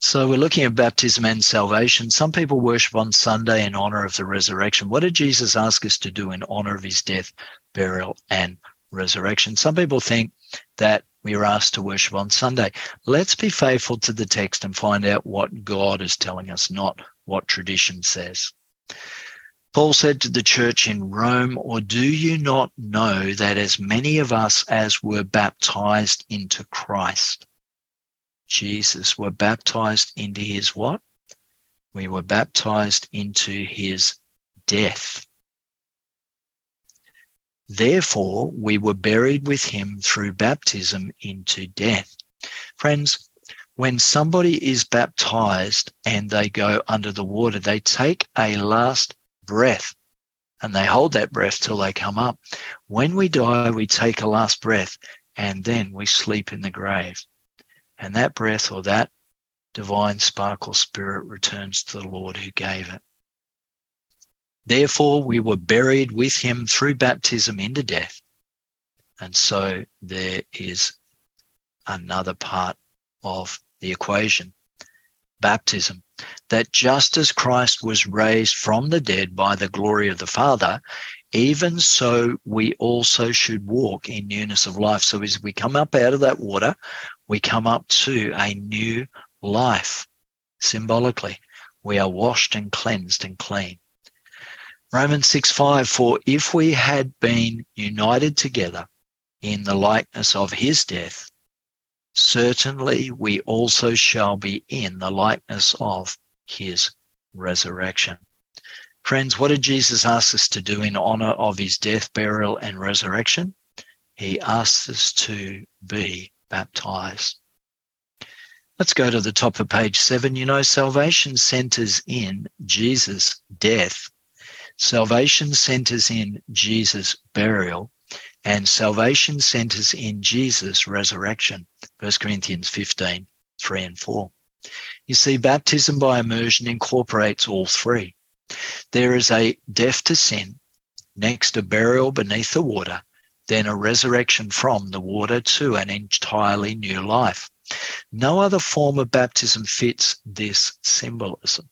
So we're looking at baptism and salvation. Some people worship on Sunday in honor of the resurrection. What did Jesus ask us to do in honor of his death, burial, and resurrection. Some people think that we are asked to worship on Sunday. Let's be faithful to the text and find out what God is telling us, not what tradition says. Paul said to the church in Rome, Or do you not know that as many of us as were baptized into Christ, Jesus, were baptized into his what? We were baptized into his death. Therefore, we were buried with him through baptism into death. Friends, when somebody is baptized and they go under the water, they take a last breath and they hold that breath till they come up. When we die, we take a last breath and then we sleep in the grave. And that breath or that divine sparkle spirit returns to the Lord who gave it. Therefore, we were buried with him through baptism into death. And so there is another part of the equation baptism that just as Christ was raised from the dead by the glory of the Father, even so we also should walk in newness of life. So as we come up out of that water, we come up to a new life. Symbolically, we are washed and cleansed and clean. Romans 6 5, for if we had been united together in the likeness of his death, certainly we also shall be in the likeness of his resurrection. Friends, what did Jesus ask us to do in honor of his death, burial, and resurrection? He asked us to be baptized. Let's go to the top of page seven. You know, salvation centers in Jesus' death Salvation centers in Jesus' burial and salvation centers in Jesus' resurrection. 1 Corinthians 15, 3 and 4. You see, baptism by immersion incorporates all three. There is a death to sin, next a burial beneath the water, then a resurrection from the water to an entirely new life. No other form of baptism fits this symbolism.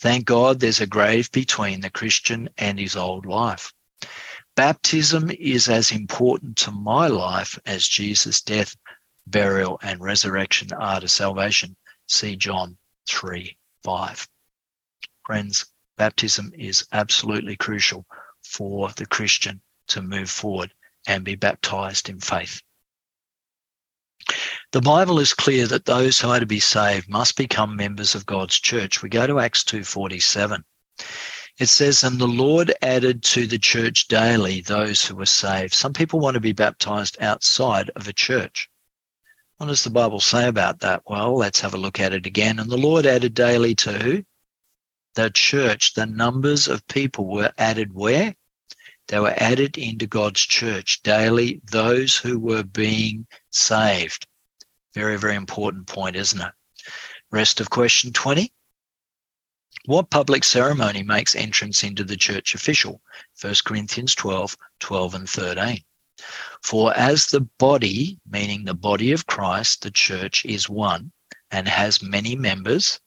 Thank God there's a grave between the Christian and his old life. Baptism is as important to my life as Jesus' death, burial, and resurrection are to salvation. See John 3 5. Friends, baptism is absolutely crucial for the Christian to move forward and be baptized in faith. The Bible is clear that those who are to be saved must become members of God's church. We go to Acts 2:47. It says, and the Lord added to the church daily those who were saved. Some people want to be baptized outside of a church. What does the Bible say about that? Well, let's have a look at it again. And the Lord added daily to who? The church. The numbers of people were added where? They were added into God's church daily, those who were being saved. Very, very important point, isn't it? Rest of question 20. What public ceremony makes entrance into the church official? 1 Corinthians 12, 12 and 13. For as the body, meaning the body of Christ, the church is one and has many members,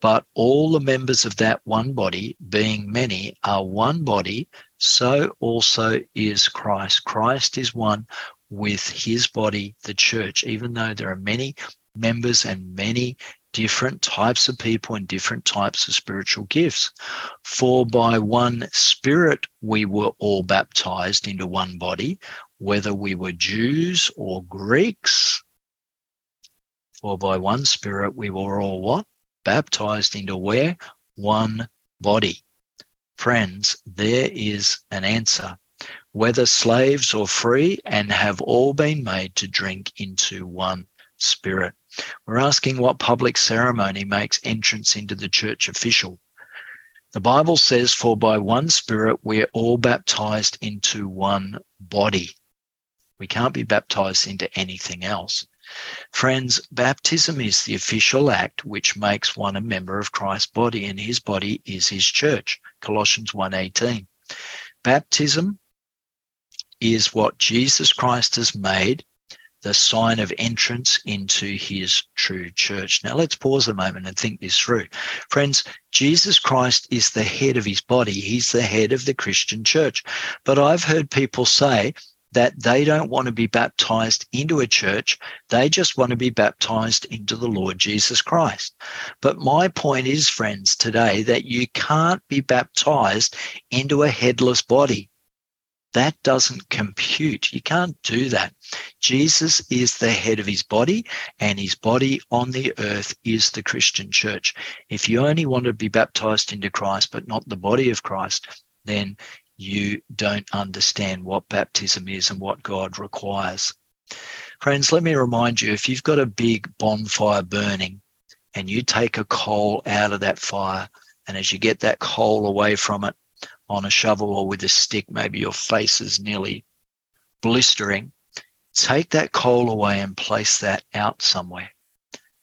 but all the members of that one body, being many, are one body, so also is Christ. Christ is one with his body, the church, even though there are many members and many different types of people and different types of spiritual gifts. For by one Spirit we were all baptized into one body, whether we were Jews or Greeks. For by one Spirit we were all what? Baptized into where? One body. Friends, there is an answer. Whether slaves or free, and have all been made to drink into one spirit. We're asking what public ceremony makes entrance into the church official. The Bible says, For by one Spirit we're all baptized into one body. We can't be baptized into anything else. Friends, baptism is the official act which makes one a member of Christ's body, and his body is his church. Colossians 1:18. Baptism is what Jesus Christ has made the sign of entrance into his true church. Now let's pause a moment and think this through. Friends, Jesus Christ is the head of his body. He's the head of the Christian church. But I've heard people say that they don't want to be baptized into a church. They just want to be baptized into the Lord Jesus Christ. But my point is, friends, today that you can't be baptized into a headless body. That doesn't compute. You can't do that. Jesus is the head of his body, and his body on the earth is the Christian church. If you only want to be baptized into Christ, but not the body of Christ, then you don't understand what baptism is and what God requires. Friends, let me remind you if you've got a big bonfire burning and you take a coal out of that fire, and as you get that coal away from it, on a shovel or with a stick, maybe your face is nearly blistering, take that coal away and place that out somewhere.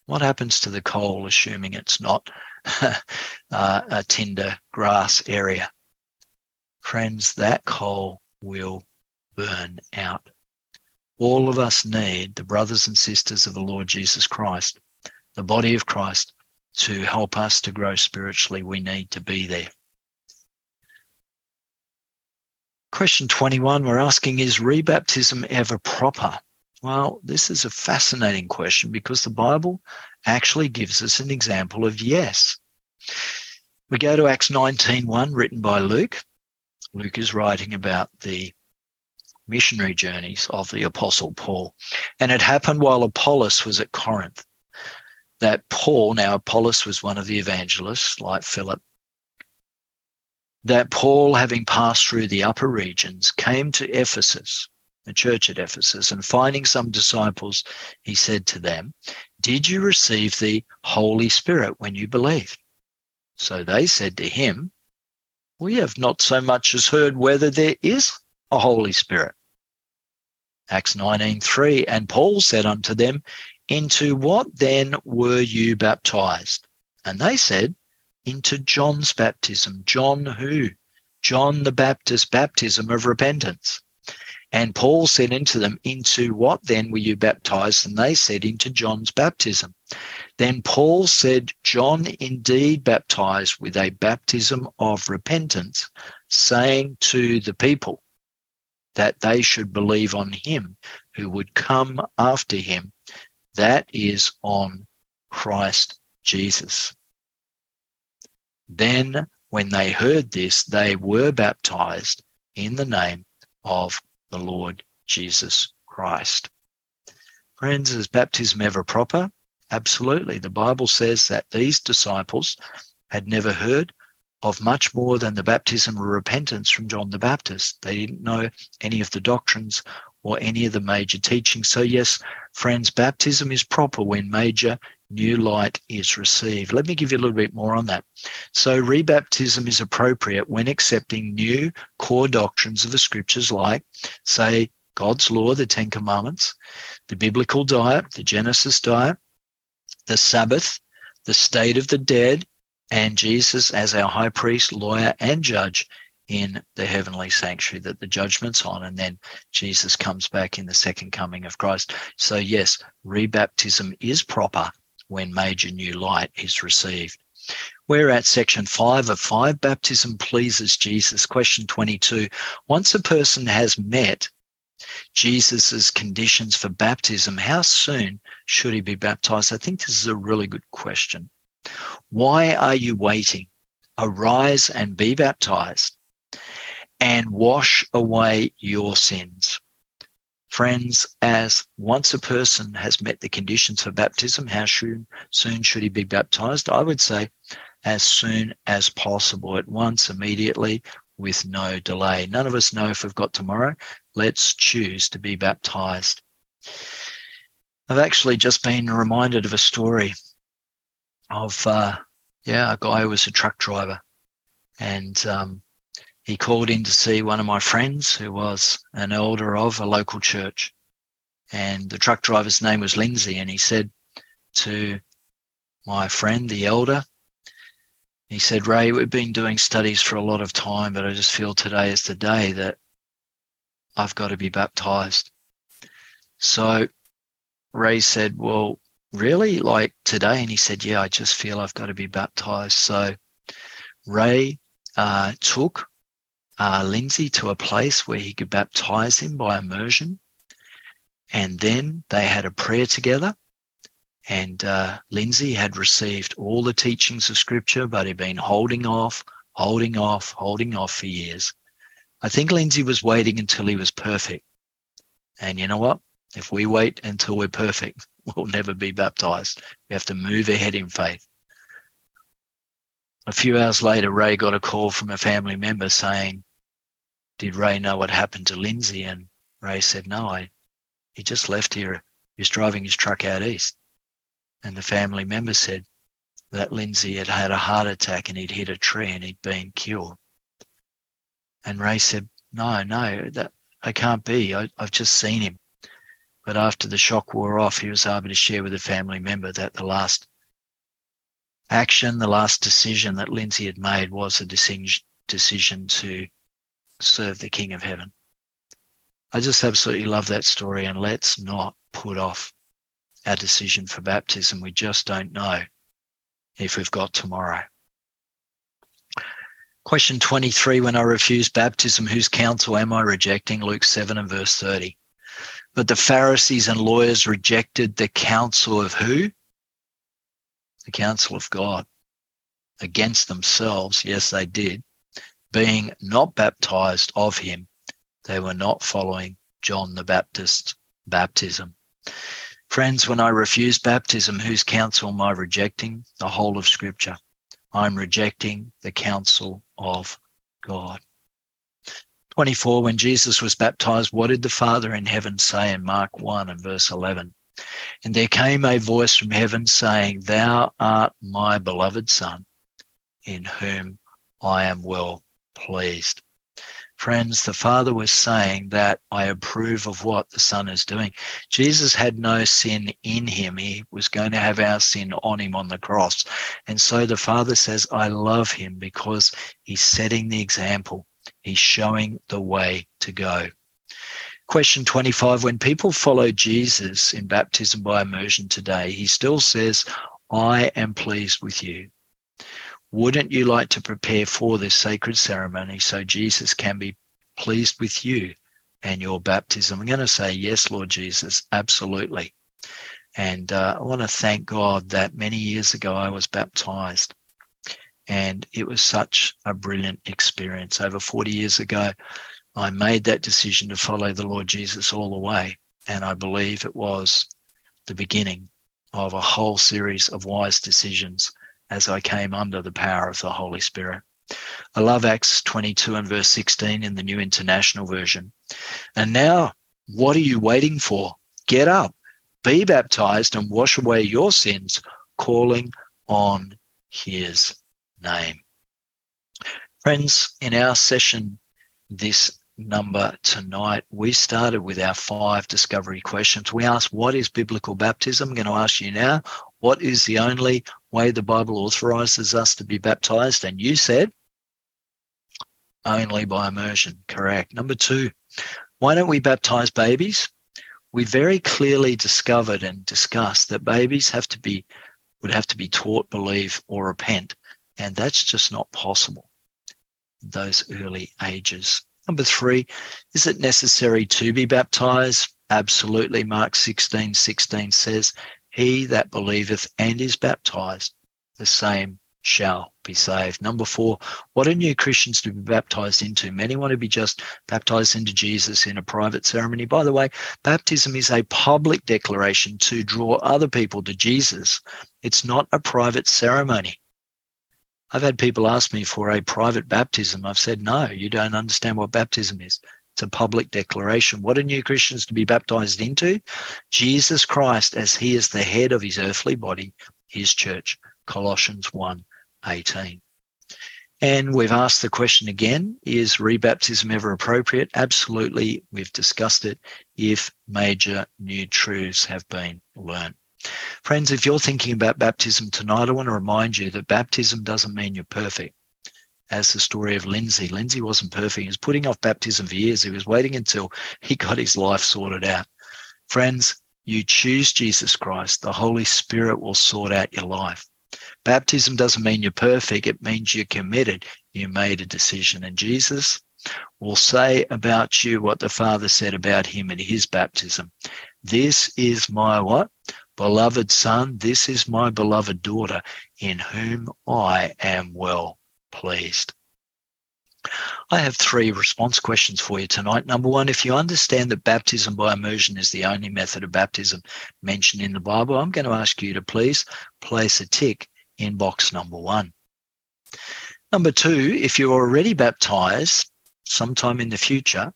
What happens to the coal, assuming it's not uh, a tinder grass area? Friends, that coal will burn out. All of us need the brothers and sisters of the Lord Jesus Christ, the body of Christ, to help us to grow spiritually. We need to be there. Question 21, we're asking, is rebaptism ever proper? Well, this is a fascinating question because the Bible actually gives us an example of yes. We go to Acts 19:1 written by Luke. Luke is writing about the missionary journeys of the apostle Paul. And it happened while Apollos was at Corinth that Paul, now Apollos was one of the evangelists like Philip, that Paul, having passed through the upper regions, came to Ephesus, the church at Ephesus, and finding some disciples, he said to them, Did you receive the Holy Spirit when you believed? So they said to him, We have not so much as heard whether there is a Holy Spirit. Acts 19:3 and Paul said unto them into what then were you baptized and they said into John's baptism. John who? John the Baptist baptism of repentance. And Paul said into them, Into what then were you baptized? And they said, Into John's baptism. Then Paul said, John indeed baptized with a baptism of repentance, saying to the people that they should believe on him who would come after him, that is on Christ Jesus. Then, when they heard this, they were baptized in the name of the Lord Jesus Christ. Friends, is baptism ever proper? Absolutely. The Bible says that these disciples had never heard of much more than the baptism of repentance from John the Baptist. They didn't know any of the doctrines or any of the major teachings. So, yes, friends, baptism is proper when major new light is received. Let me give you a little bit more on that. So, rebaptism is appropriate when accepting new core doctrines of the scriptures, like, say, God's law, the Ten Commandments, the biblical diet, the Genesis diet, the Sabbath, the state of the dead, and Jesus as our high priest, lawyer, and judge in the heavenly sanctuary that the judgment's on, and then Jesus comes back in the second coming of Christ. So, yes, rebaptism is proper when major new light is received. We're at section five of five. Baptism pleases Jesus. Question 22. Once a person has met Jesus's conditions for baptism, how soon should he be baptized? I think this is a really good question. Why are you waiting? Arise and be baptized and wash away your sins. Friends, as once a person has met the conditions for baptism, how soon, soon should he be baptized? I would say as soon as possible, at once, immediately, with no delay. None of us know if we've got tomorrow. Let's choose to be baptized. I've actually just been reminded of a story of, uh, yeah, a guy who was a truck driver. And um, he called in to see one of my friends who was an elder of a local church. And the truck driver's name was Lindsay. And he said to my friend, the elder, he said, Ray, we've been doing studies for a lot of time, but I just feel today is the day that I've got to be baptized. So Ray said, Well, really? Like today? And he said, Yeah, I just feel I've got to be baptized. So Ray uh, took uh, Lindsay to a place where he could baptize him by immersion. And then they had a prayer together. And uh, Lindsay had received all the teachings of Scripture, but he'd been holding off, holding off, holding off for years. I think Lindsay was waiting until he was perfect. And you know what? If we wait until we're perfect, we'll never be baptized. We have to move ahead in faith. A few hours later, Ray got a call from a family member saying did Ray know what happened to Lindsay? And Ray said, no, I, he just left here. He was driving his truck out east. And the family member said that Lindsay had had a heart attack and he'd hit a tree and he'd been killed. And Ray said, no, no, that I can't be. I, I've just seen him. But after the shock wore off, he was able to share with a family member that the last action, the last decision that Lindsay had made was a decision, decision to serve the King of Heaven. I just absolutely love that story, and let's not put off our decision for baptism. We just don't know if we've got tomorrow. Question 23 When I refuse baptism, whose counsel am I rejecting? Luke 7 and verse 30. But the Pharisees and lawyers rejected the counsel of who? The counsel of God against themselves. Yes, they did being not baptized of him, they were not following John the Baptist's baptism. Friends, when I refuse baptism, whose counsel am I rejecting? The whole of Scripture. I'm rejecting the counsel of God. 24, when Jesus was baptized, what did the Father in heaven say in Mark 1 and verse 11? And there came a voice from heaven saying, Thou art my beloved Son, in whom I am well pleased. Friends, the Father was saying that I approve of what the Son is doing. Jesus had no sin in him. He was going to have our sin on him on the cross. And so the Father says, I love him because he's setting the example. He's showing the way to go. Question 25 When people follow Jesus in baptism by immersion today, he still says, I am pleased with you. Wouldn't you like to prepare for this sacred ceremony so Jesus can be pleased with you and your baptism? I'm going to say, Yes, Lord Jesus, absolutely. And uh, I want to thank God that many years ago I was baptized. And it was such a brilliant experience. Over 40 years ago, I made that decision to follow the Lord Jesus all the way. And I believe it was the beginning of a whole series of wise decisions as I came under the power of the Holy Spirit. I love Acts 22 and verse 16 in the New International Version. And now, What are you waiting for? Get up, be baptized, and wash away your sins, calling on his name. Friends, in our session this number tonight, we started with our five discovery questions. We asked, What is biblical baptism? I'm going to ask you now, what is the only way the Bible authorizes us to be baptized? And you said, only by immersion. Correct. Number two, why don't we baptize babies? We very clearly discovered and discussed that babies have to be would have to be taught, believe, or repent, and that's just not possible. In those early ages. Number three, is it necessary to be baptized? Absolutely. Mark 16, 16 says, He that believeth and is baptized, the same shall be saved. Number four, what are new Christians to be baptized into? Many want to be just baptized into Jesus in a private ceremony. By the way, baptism is a public declaration to draw other people to Jesus. It's not a private ceremony. I've had people ask me for a private baptism. I've said, no, you don't understand what baptism is. It's a public declaration. What are new Christians to be baptized into? Jesus Christ as he is the head of his earthly body, his church. Colossians 1 18. And we've asked the question again is rebaptism ever appropriate? Absolutely. We've discussed it if major new truths have been learned. Friends, if you're thinking about baptism tonight, I want to remind you that baptism doesn't mean you're perfect. As the story of Lindsay, Lindsay wasn't perfect. He was putting off baptism for years. He was waiting until he got his life sorted out. Friends, you choose Jesus Christ, the Holy Spirit will sort out your life. Baptism doesn't mean you're perfect. It means you're committed. You made a decision. And Jesus will say about you what the Father said about him in his baptism. This is my what? Beloved son, this is my beloved daughter in whom I am well pleased. I have three response questions for you tonight. Number one, if you understand that baptism by immersion is the only method of baptism mentioned in the Bible, I'm going to ask you to please place a tick in box number one. Number two, if you're already baptized sometime in the future,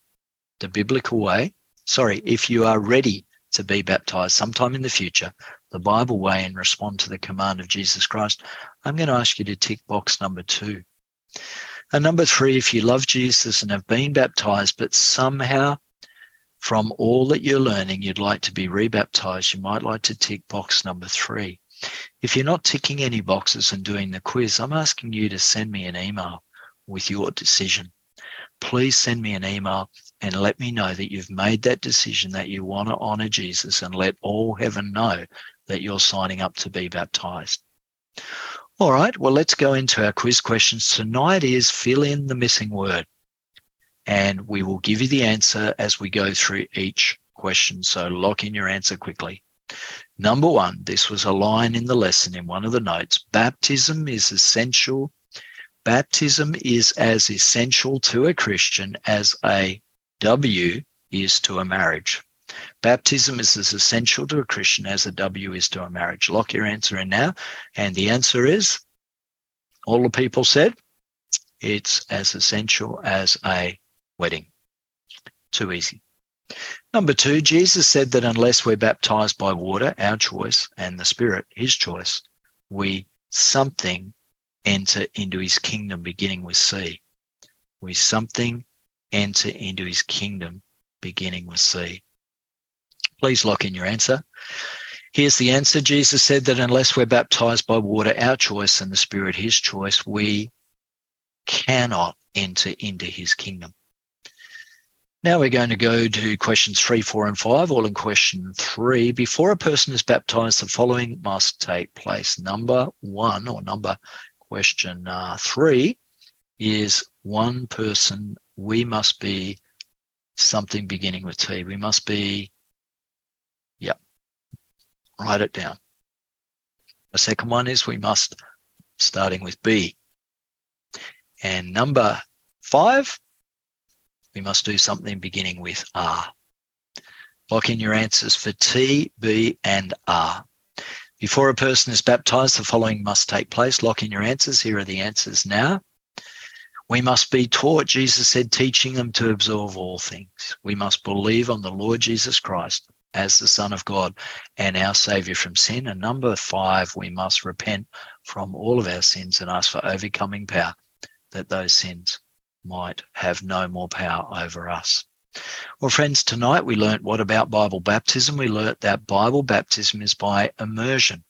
the biblical way, sorry, if you are ready to be baptized sometime in the future, the Bible way, and respond to the command of Jesus Christ, I'm going to ask you to tick box number two. And number three, if you love Jesus and have been baptized, but somehow from all that you're learning, you'd like to be rebaptized, you might like to tick box number three. If you're not ticking any boxes and doing the quiz, I'm asking you to send me an email with your decision. Please send me an email and let me know that you've made that decision that you want to honor Jesus and let all heaven know that you're signing up to be baptized. All right, well, let's go into our quiz questions. Tonight is fill in the missing word. And we will give you the answer as we go through each question. So lock in your answer quickly. Number one, this was a line in the lesson in one of the notes. Baptism is essential. Baptism is as essential to a Christian as a W is to a marriage. Baptism is as essential to a Christian as a W is to a marriage. Lock your answer in now. And the answer is all the people said it's as essential as a wedding. Too easy. Number two, Jesus said that unless we're baptized by water, our choice, and the Spirit, his choice, we something enter into his kingdom, beginning with C. We something enter into his kingdom, beginning with C. Please lock in your answer. Here's the answer. Jesus said that unless we're baptized by water, our choice, and the Spirit, his choice, we cannot enter into his kingdom. Now we're going to go to questions three, four, and five, all in question three. Before a person is baptized, the following must take place. Number one, or number question uh, three, is one person. We must be something beginning with T. We must be, write it down. The second one is we must, starting with B. And number five, we must do something beginning with R. Lock in your answers for T, B, and R. Before a person is baptized, the following must take place. Lock in your answers. Here are the answers now. We must be taught, Jesus said, teaching them to observe all things. We must believe on the Lord Jesus Christ as the Son of God and our Savior from sin. And number five, we must repent from all of our sins and ask for overcoming power that those sins might have no more power over us. Well, friends, tonight we learnt what about Bible baptism? We learnt that Bible baptism is by immersion.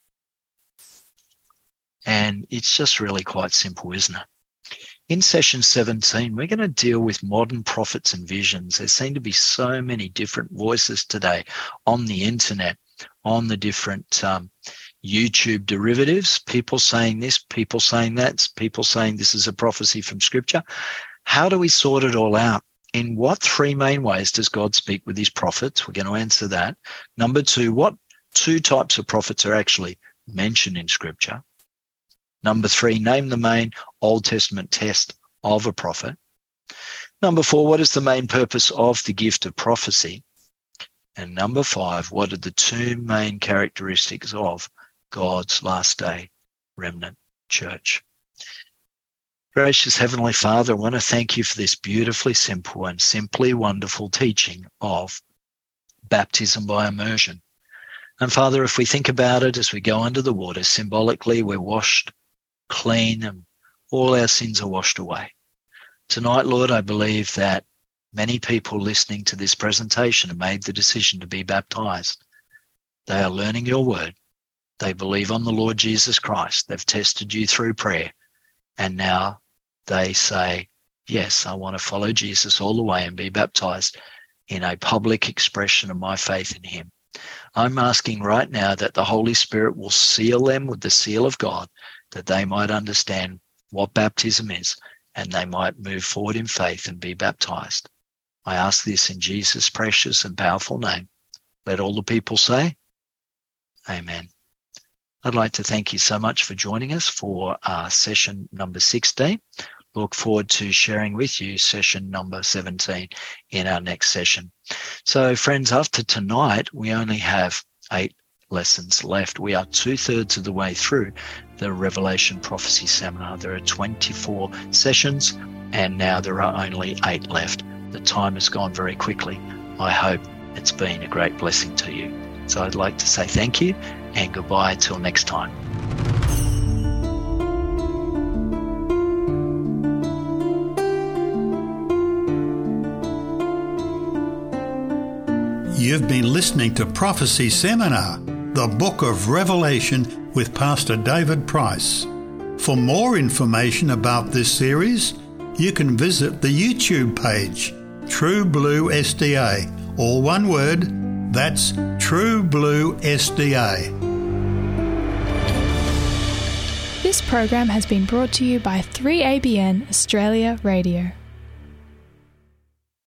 And it's just really quite simple, isn't it? In session 17, we're going to deal with modern prophets and visions. There seem to be so many different voices today on the internet, on the different um, YouTube derivatives, people saying this, people saying that, people saying this is a prophecy from scripture. How do we sort it all out? In what three main ways does God speak with his prophets? We're going to answer that. Number two, what two types of prophets are actually mentioned in scripture? Number three, name the main Old Testament test of a prophet. Number four, what is the main purpose of the gift of prophecy? And number five, what are the two main characteristics of God's last day remnant church? Gracious Heavenly Father, I want to thank you for this beautifully simple and simply wonderful teaching of baptism by immersion. And Father, if we think about it as we go under the water, symbolically we're washed clean and all our sins are washed away. Tonight, Lord, I believe that many people listening to this presentation have made the decision to be baptized. They are learning your word. They believe on the Lord Jesus Christ. They've tested you through prayer. And now they say, Yes, I want to follow Jesus all the way and be baptized in a public expression of my faith in him. I'm asking right now that the Holy Spirit will seal them with the seal of God that they might understand what baptism is and they might move forward in faith and be baptized. I ask this in Jesus' precious and powerful name. Let all the people say, Amen. I'd like to thank you so much for joining us for uh, session number 16. Look forward to sharing with you session number 17 in our next session. So, friends, after tonight, we only have eight lessons left. We are two thirds of the way through the Revelation Prophecy Seminar. There are 24 sessions, and now there are only eight left. The time has gone very quickly. I hope it's been a great blessing to you. So I'd like to say thank you and goodbye until next time. You've been listening to Prophecy Seminar the Book of Revelation with Pastor David Price. For more information about this series, you can visit the YouTube page, True Blue SDA, all one word, that's True Blue SDA. This program has been brought to you by 3ABN Australia Radio.